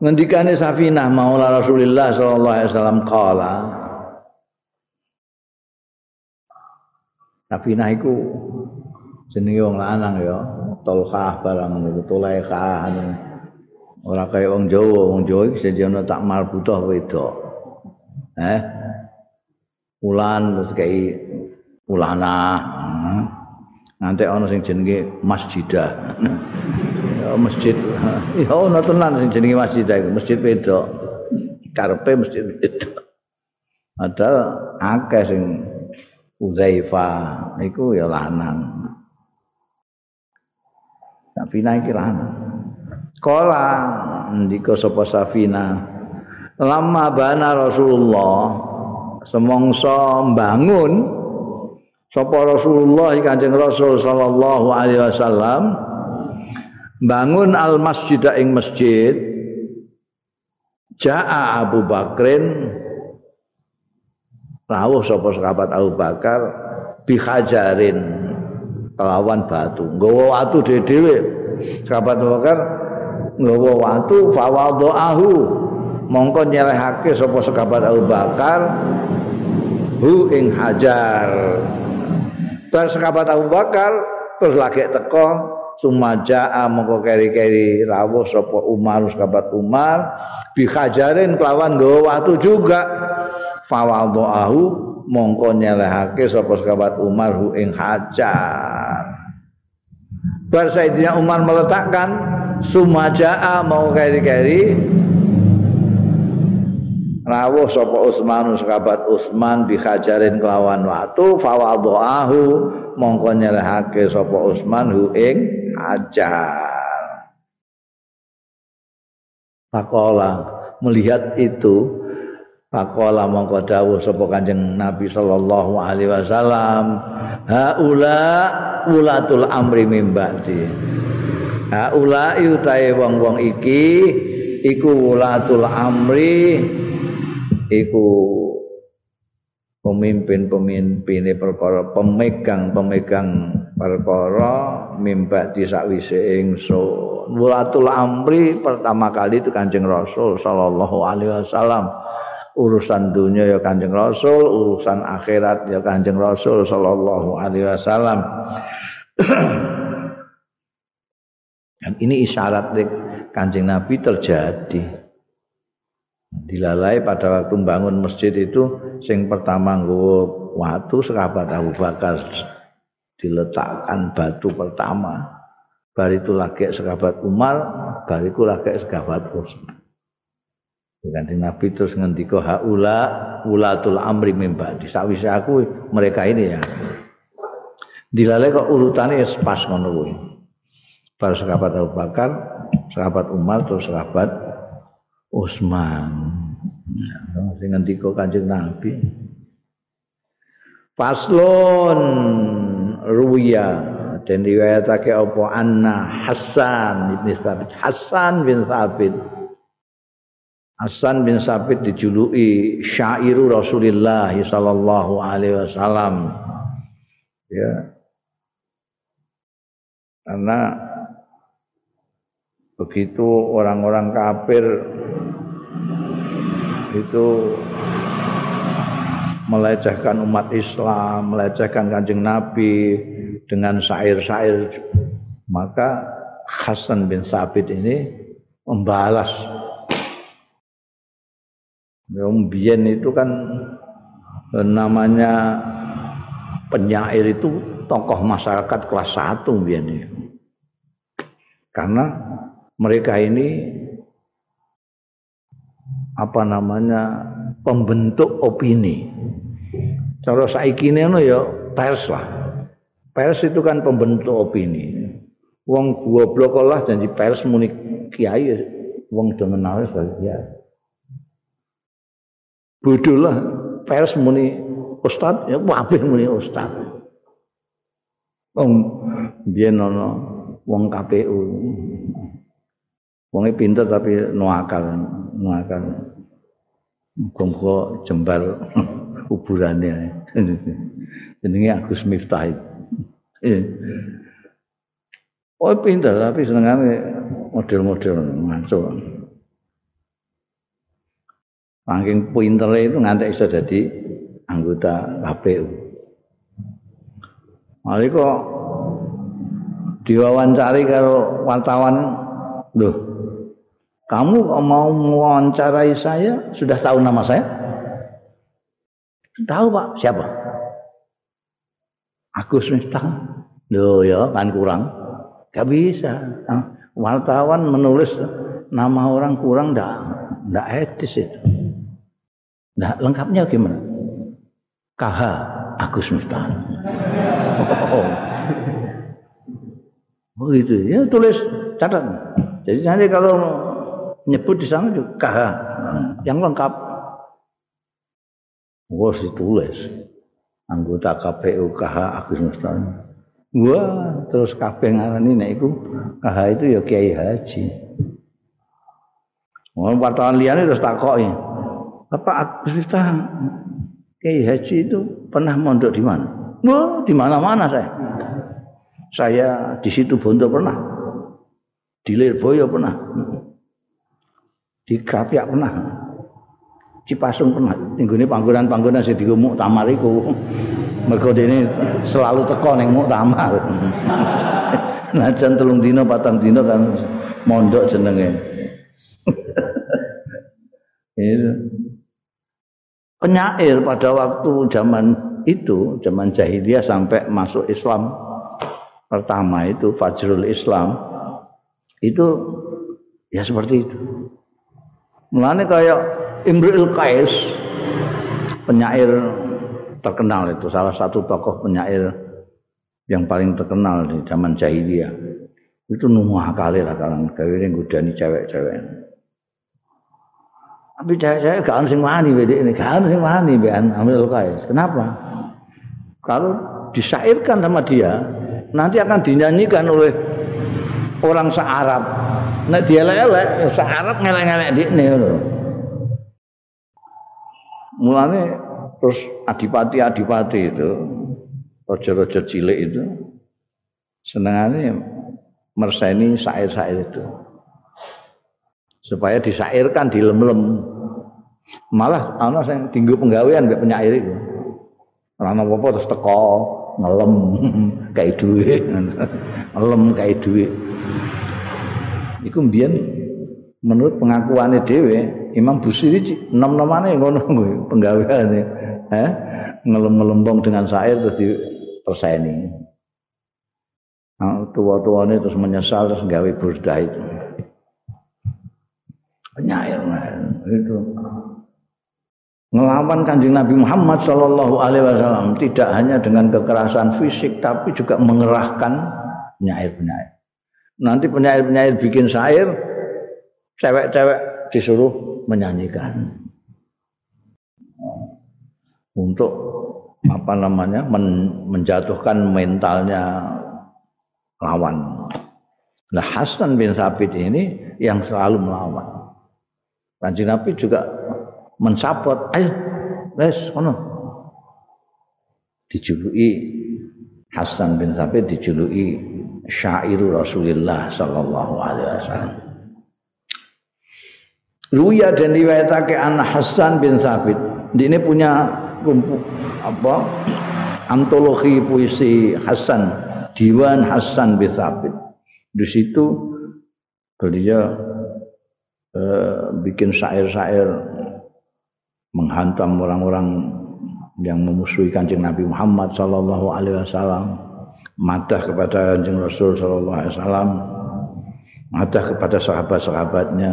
Ngendikane Safinah Maula Rasulullah sallallahu alaihi wasallam kala Safinah iku jenenge wong lanang ya tolkah barang niku tolaikah Ora kaya wong Jawa, wong Jawa iki sejono tak marbutoh wedok. Eh? Ulan terus kaya ulana. Hmm. Nanti ana sing jenenge masjidah. ya masjid. Ya ana tenan sing jenenge masjidah iku, masjid wedok. Karepe masjid wedok. Ada akeh sing Uzaifah iku ya lanang. Safina iki lanang. Kala ndika sapa Safina lama bana Rasulullah semongso mbangun sapa Rasulullah Kanjeng Rasul sallallahu alaihi wasallam bangun al masjid ing masjid Ja'a Abu Bakrin rawuh sapa sahabat Abu Bakar bihajarin kelawan batu. Nggawa watu dhewe sahabat Abu Bakar nggawa watu fawadhahu mongko nyerehake sapa sahabat Abu Bakar hu ing hajar. Bar sahabat Abu Bakar terus lagi teko sumaja'a mongko keri-keri rawuh sapa Umar sahabat Umar bihajarin kelawan nggawa watu juga fawadhahu mongko nyelehake sapa sahabat Umar hu ing hajar. Bar Sayyidina Umar meletakkan sumaja'a mau keri-keri. Rawuh sapa Utsman sahabat Utsman bihajarin kelawan watu fawadhahu mongko nyelehake sapa Utsman hu ing hajar. Pakola melihat itu Pakola mongko dawuh sapa Kanjeng Nabi sallallahu alaihi wasallam, haula ulatul amri mim ba'di. Haula utahe wong-wong iki iku ulatul amri iku pemimpin-pemimpin perkara pemegang-pemegang perkara mimba di sakwise ingsun. Ulatul amri pertama kali itu Kanjeng Rasul sallallahu alaihi wasallam. Urusan dunia ya Kanjeng Rasul, urusan akhirat ya Kanjeng Rasul sallallahu alaihi wasallam. Dan ini isyarat Kanjeng Nabi terjadi. Dilalai pada waktu membangun masjid itu sing pertama nggo watu sahabat Abu Bakar diletakkan batu pertama. Bar itu lagi sahabat Umar, bar itu lagi sahabat Utsman. Ganti Nabi terus ngendika haula ulatul amri mimba. Di sawise aku mereka ini ya. Dilale kok urutane pas ngono kuwi. Para sahabat Abu Bakar, sahabat Umar terus sahabat Utsman. Ya, sing ngendika Kanjeng Nabi. Paslon ruya dan riwayatake apa anna Hasan bin Sabit Hasan bin Sabit Hasan bin Sabit dijuluki syairu Rasulullah sallallahu alaihi wasallam. Ya. Karena begitu orang-orang kafir itu melecehkan umat Islam, melecehkan kanjeng Nabi dengan syair-syair, maka Hasan bin Sabit ini membalas Yang itu kan namanya penyair itu tokoh masyarakat kelas satu biyen itu. Karena mereka ini apa namanya pembentuk opini. Cara saiki ini ya pers lah. Pers itu kan pembentuk opini. Wong goblok lah janji pers muni kiai wong dengen sebagai kiai. Bodoh lah pers muni ustad ya wabih muni ustad. Wong biyen ana wong KPU wonge pinter tapi nuakal nuakal muga jembar kuburane jenenge Agus Miftah. Oh pinter tapi senengane model-model ngaco. Saking pinter itu nganti iso jadi anggota KPU. Mari kok diwawancari karo wartawan, loh, Kamu mau mewawancarai saya, sudah tahu nama saya? Tahu Pak, siapa? Agus Miftah. Loh ya, kan kurang. Gak bisa. Wartawan menulis nama orang kurang ndak ndak etis itu. Nah, lengkapnya gimana? KH Agus Miftah. Oh. oh gitu. Ya tulis catat. Jadi nanti kalau nyebut di sana juga KH yang lengkap. Wah ditulis anggota KPU KH Agus Mustami. Wah terus kabeh ngarani nek iku KH itu ya Kiai Haji. Wong wartawan liane terus takoki. Bapak Agus Mustami Kiai Haji itu pernah mondok di mana? Wah, di mana-mana saya. Saya di situ Bondo pernah. Di Lirboyo pernah di Krapiak pernah. Cipasung pernah. Ninggune panggonan-panggonan sing dienggo muktamar iku. Mergo dene selalu teko ning muktamar. Najan telung dino patang dino kan mondok jenenge. itu. Penyair pada waktu zaman itu, zaman jahiliyah sampai masuk Islam pertama itu Fajrul Islam itu ya seperti itu. Mulane kayak Imrul Qais penyair terkenal itu salah satu tokoh penyair yang paling terkenal di zaman jahiliyah. Itu numah kali lah kalau gawe ngudani cewek-cewek. Tapi cewek-cewek gak sing wani beda ini, gak sing wani bean Imrul Qais. Kenapa? Kalau disairkan sama dia, nanti akan dinyanyikan oleh orang se-Arab. Nek dia elek ya searep ngelek-ngelek dikne ngono mulane terus adipati-adipati itu raja-raja cilik itu senengane merseni sair-sair itu supaya disairkan di lem-lem malah ana sing tinggu penggawean mbek penyair itu ora apa-apa terus teko ngelem kayak duit ngelem kayak duit iku mbiyen menurut pengakuannya dhewe Imam Busiri nom-nomane ngono kuwi penggaweane. Eh ngelem-ngelembong dengan syair terus diperseni. Nah, tua-tuane terus menyesal terus gawe burdah itu penyair itu ngelawan kanjeng Nabi Muhammad Shallallahu Alaihi Wasallam tidak hanya dengan kekerasan fisik tapi juga mengerahkan penyair-penyair nanti penyair-penyair bikin syair, cewek-cewek disuruh menyanyikan. Untuk apa namanya men, menjatuhkan mentalnya lawan. Nah Hasan bin Thabit ini yang selalu melawan. Kanjeng Nabi juga mensapot, ayo, wes, kono. Dijuluki Hasan bin Thabit dijuluki syairu Rasulullah sallallahu alaihi wasallam. Ruya dan riwayatake anak Hasan bin Sabit. Ini punya apa antologi puisi Hasan, Diwan Hasan bin Sabit. Di situ beliau eh, bikin syair-syair menghantam orang-orang yang memusuhi kanjeng Nabi Muhammad sallallahu alaihi wasallam madah kepada Kanjeng Rasul sallallahu alaihi wasallam, madah kepada sahabat-sahabatnya.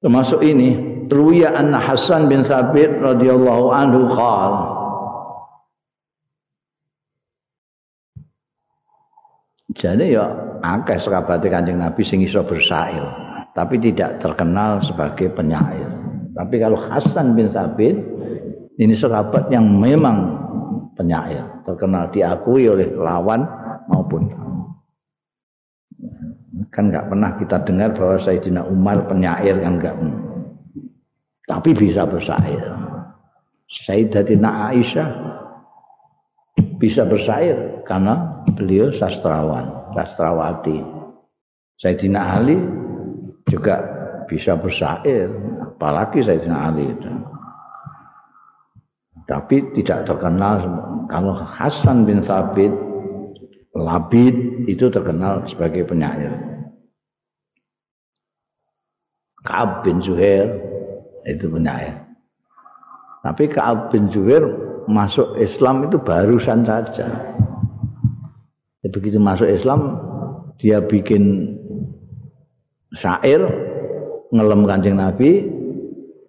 Termasuk ini, Ruya anna Hasan bin Thabit radhiyallahu anhu qal Jadi ya akeh sahabat Kanjeng Nabi sing iso bersair, tapi tidak terkenal sebagai penyair. Tapi kalau Hasan bin Thabit ini sahabat yang memang penyair. Terkenal diakui oleh lawan maupun kan nggak pernah kita dengar bahwa Sayyidina Umar penyair kan enggak tapi bisa bersair. Sayyidatina Aisyah bisa bersair karena beliau sastrawan sastrawati. Sayyidina Ali juga bisa bersair apalagi Sayyidina Ali itu tapi tidak terkenal kalau Hasan bin Sabit Labid itu terkenal sebagai penyair. Ka'ab bin Zuhair itu penyair. Tapi Ka'ab bin Zuhair masuk Islam itu barusan saja. Ya, begitu masuk Islam dia bikin syair ngelem kancing Nabi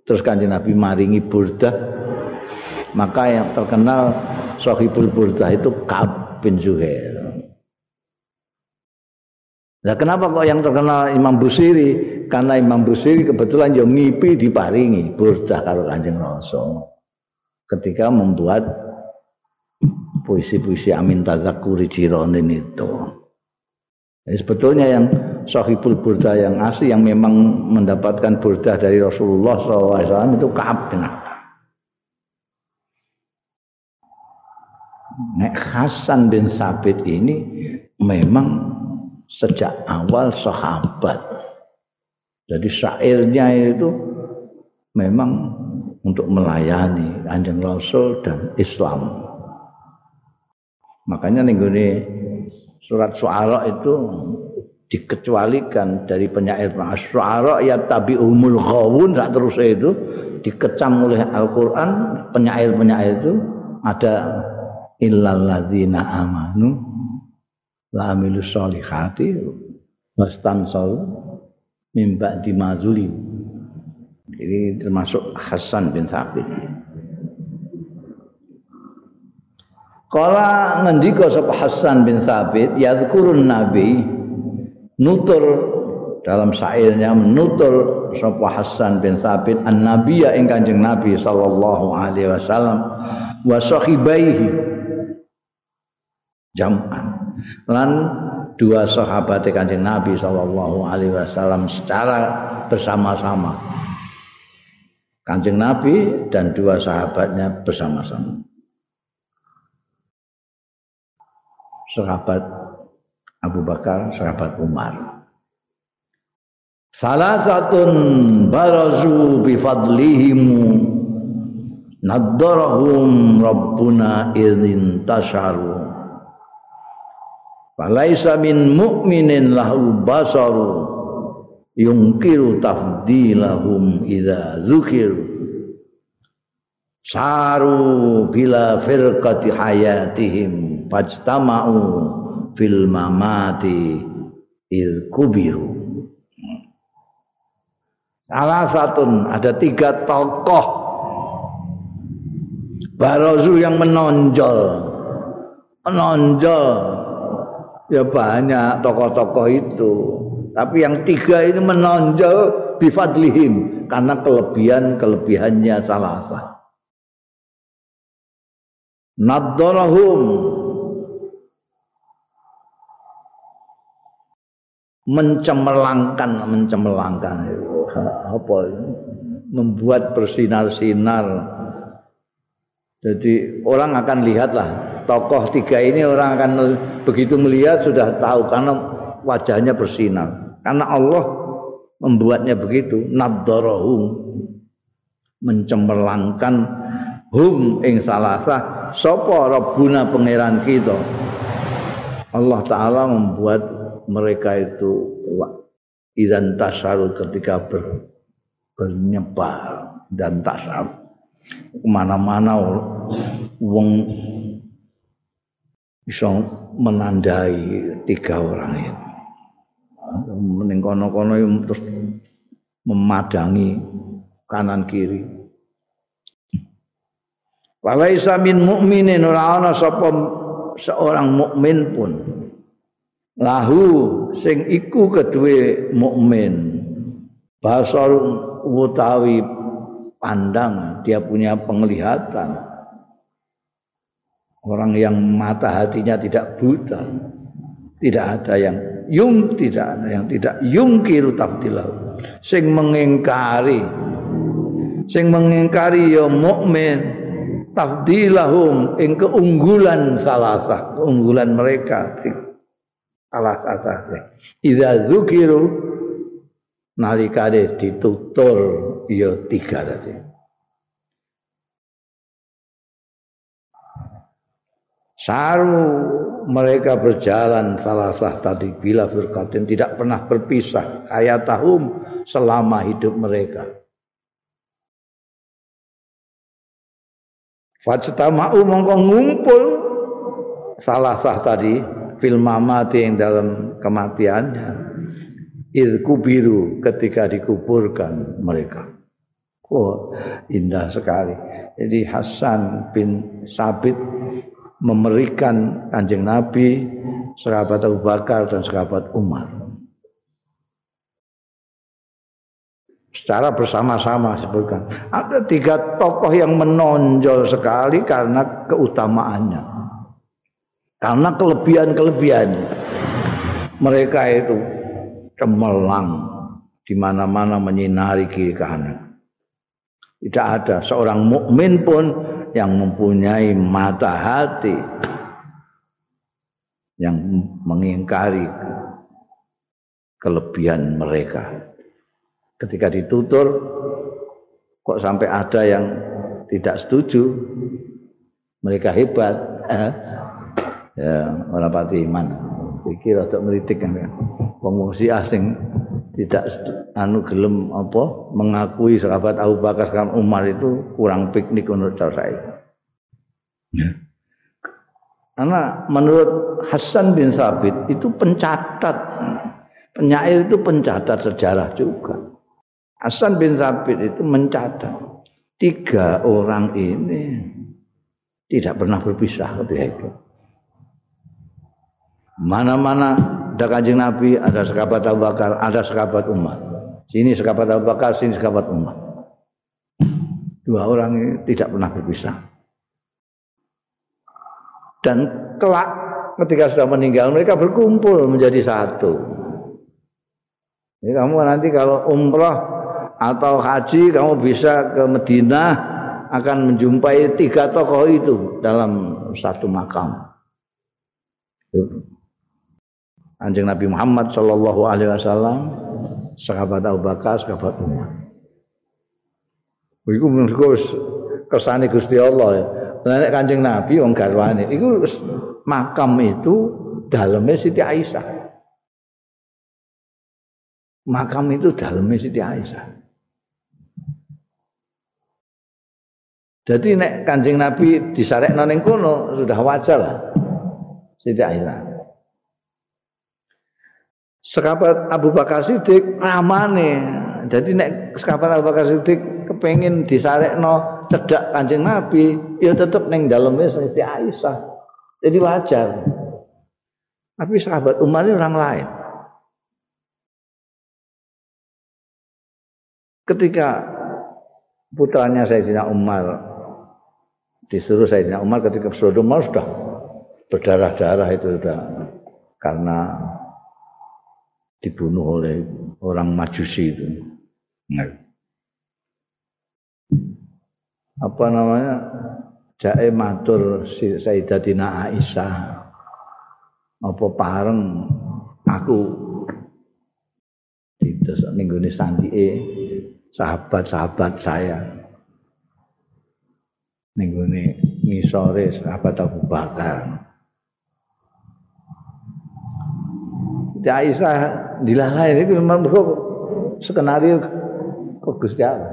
terus kancing Nabi maringi burdah maka yang terkenal Sohibul Burdah itu Ka'ab bin Zuhair Nah, kenapa kok yang terkenal Imam Busiri? Karena Imam Busiri kebetulan yang ngipi diparingi burdah karo Kanjeng Rasul. Ketika membuat puisi-puisi Amin Tazakuri Jironin itu. Jadi sebetulnya yang Sahibul Burda yang asli yang memang mendapatkan burdah dari Rasulullah SAW itu Kaab bin Nek Hasan bin Sabit ini memang sejak awal sahabat. Jadi syairnya itu memang untuk melayani Kanjeng Rasul dan Islam. Makanya nih surat Suara itu dikecualikan dari penyair Suara ya tabi umul ghawun tak terus itu dikecam oleh Al-Quran penyair-penyair itu ada illal ladzina amanu la amilu solihati wastansal mimba di mazulim ini termasuk Hasan bin Thabit Kala ngendika sapa Hasan bin Thabit yadhkurun nabi nutur dalam syairnya menutur sapa Hasan bin Thabit an nabiyya ing Kanjeng Nabi sallallahu alaihi wasallam wa sahibaihi jam'an lan dua sahabat Kanjeng Nabi sallallahu alaihi wasallam secara bersama-sama. Kanjeng Nabi dan dua sahabatnya bersama-sama. Sahabat Abu Bakar, sahabat Umar. Salah satun barazu bi fadlihimu naddarahum rabbuna idzin tasharu. Falaisa min mu'minin lahu basaru yungkiru tafdilahum idza zukiru. Saru bila firqati hayatihim fajtama'u fil mamati id kubiru. Salah satu ada tiga tokoh. Barozu yang menonjol. Menonjol. Ya banyak tokoh-tokoh itu. Tapi yang tiga ini menonjol bifadlihim. Karena kelebihan-kelebihannya salah Nadorahum mencemerlangkan mencemerlangkan apa membuat bersinar-sinar jadi orang akan lihatlah tokoh tiga ini orang akan begitu melihat sudah tahu karena wajahnya bersinar. Karena Allah membuatnya begitu, nabdarahum mencemerlangkan hum ing salasa sapa rabbuna pangeran kita. Allah taala membuat mereka itu idan tasarul ketika ber, bernyebar dan tasar ke mana-mana wong bisa menandai tiga orang itu. Mending kono-kono terus memadangi kanan kiri. Walaisa min mukminin ora ana sapa seorang mukmin pun lahu sing iku kedue mukmin basar utawi pandang dia punya penglihatan Orang yang mata hatinya tidak buta. Tidak ada yang yung tidak ada yang tidak yungkiru tabdilahu. Sing mengingkari sing mengingkari ya mukmin tafdilahum ing keunggulan salasah keunggulan mereka salah satu idza zukiru nalikane ditutur ya tiga tadi saru mereka berjalan salah sah tadi bila firqatin tidak pernah berpisah tahum selama hidup mereka. Fajtama'u mongko ngumpul salah sah tadi fil mamati yang dalam kematiannya idku biru ketika dikuburkan mereka. Oh, indah sekali. Jadi Hasan bin Sabit memberikan kanjeng Nabi, sahabat Abu Bakar dan sahabat Umar. Secara bersama-sama sebutkan. Ada tiga tokoh yang menonjol sekali karena keutamaannya. Karena kelebihan-kelebihan mereka itu cemerlang di mana-mana menyinari kiri kanan. Tidak ada seorang mukmin pun yang mempunyai mata hati yang mengingkari kelebihan mereka. Ketika ditutur kok sampai ada yang tidak setuju mereka hebat eh, ya orang pati iman pikir atau meritik kan wong asing tidak anu gelem apa mengakui sahabat Abu Bakar dan Umar itu kurang piknik menurut saya. Ya. Karena menurut Hasan bin Sabit itu pencatat penyair itu pencatat sejarah juga. Hasan bin Sabit itu mencatat tiga orang ini tidak pernah berpisah ketika itu. Mana-mana ada kanjeng Nabi, ada sekabat Abu Bakar, ada sekabat Umar. Sini sekabat Abu Bakar, sini sekabat Umar. Dua orang ini tidak pernah berpisah. Dan kelak ketika sudah meninggal mereka berkumpul menjadi satu. Jadi kamu nanti kalau umroh atau haji kamu bisa ke Madinah akan menjumpai tiga tokoh itu dalam satu makam. Anjing Nabi Muhammad Shallallahu Alaihi Wasallam, sahabat Abu Bakar, sahabat Umar. Iku menurutku kesane Gusti Allah ya. Nek Kanjeng Nabi wong garwane iku makam itu dalamnya Siti Aisyah. Makam itu dalamnya Siti Aisyah. Jadi nek Kanjeng Nabi disarekno ning kono sudah wajar lah. Siti Aisyah. Sekabat Abu Bakar Siddiq ramane. Jadi nek sekabat Abu Bakar Siddiq kepengin disarekno cedak Kanjeng Nabi, ya tetep ning daleme Siti Aisyah. Jadi wajar. Tapi sahabat Umar ini orang lain. Ketika putranya Sayyidina Umar disuruh Sayyidina Umar ketika Sayyidina Umar sudah berdarah-darah itu sudah karena dibunuh oleh orang Majusi itu. Nah. Apa namanya? Jae matur si Sayyidatina Aisyah. Apa pareng aku terus ninggone sandike sahabat-sahabat saya. Ninggone ngisore sahabat Abu Bakar. Aisyah dilalai itu memang skenario kok Gusti Allah.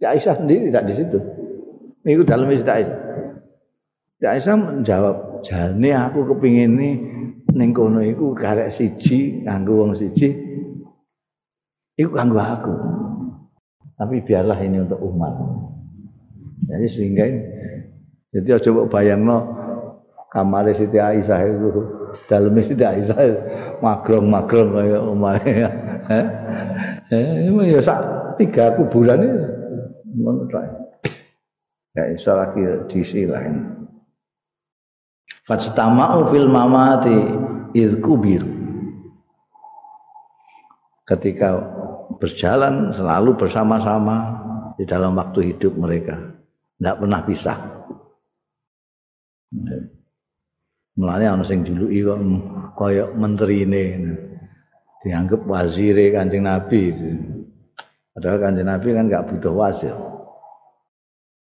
Ya Aisyah sendiri tidak di situ. Itu dalam Siti Aisyah. Ya menjawab, jane aku kepingin ini ning kono iku karek siji nganggo wong siji. Iku kanggo aku. Tapi biarlah ini untuk umat. Jadi sehingga ini, jadi coba bayangno kamar Siti Aisyah itu dalam tidak bisa magrong-magrong kaya omahe. Eh, ya sak tiga kuburan itu. Ngono Ya iso lagi diisi lain. Fajtama'u fil mamati id kubir. Ketika berjalan selalu bersama-sama di dalam waktu hidup mereka. Tidak pernah pisah. Mulane ana sing juluki kok kaya menterine. Dianggap wazire Kanjeng Nabi. Padahal Kanjeng Nabi kan enggak butuh wazir.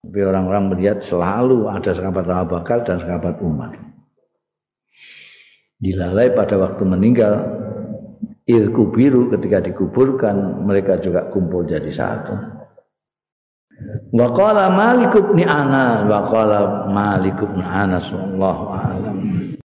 Tapi orang-orang melihat selalu ada sahabat Abu Bakar dan sahabat Umar. dilalai pada waktu meninggal ilku biru ketika dikuburkan mereka juga kumpul jadi satu Waqala Malik bin Anas. Waqala Malik bin Anas wallahu a'lam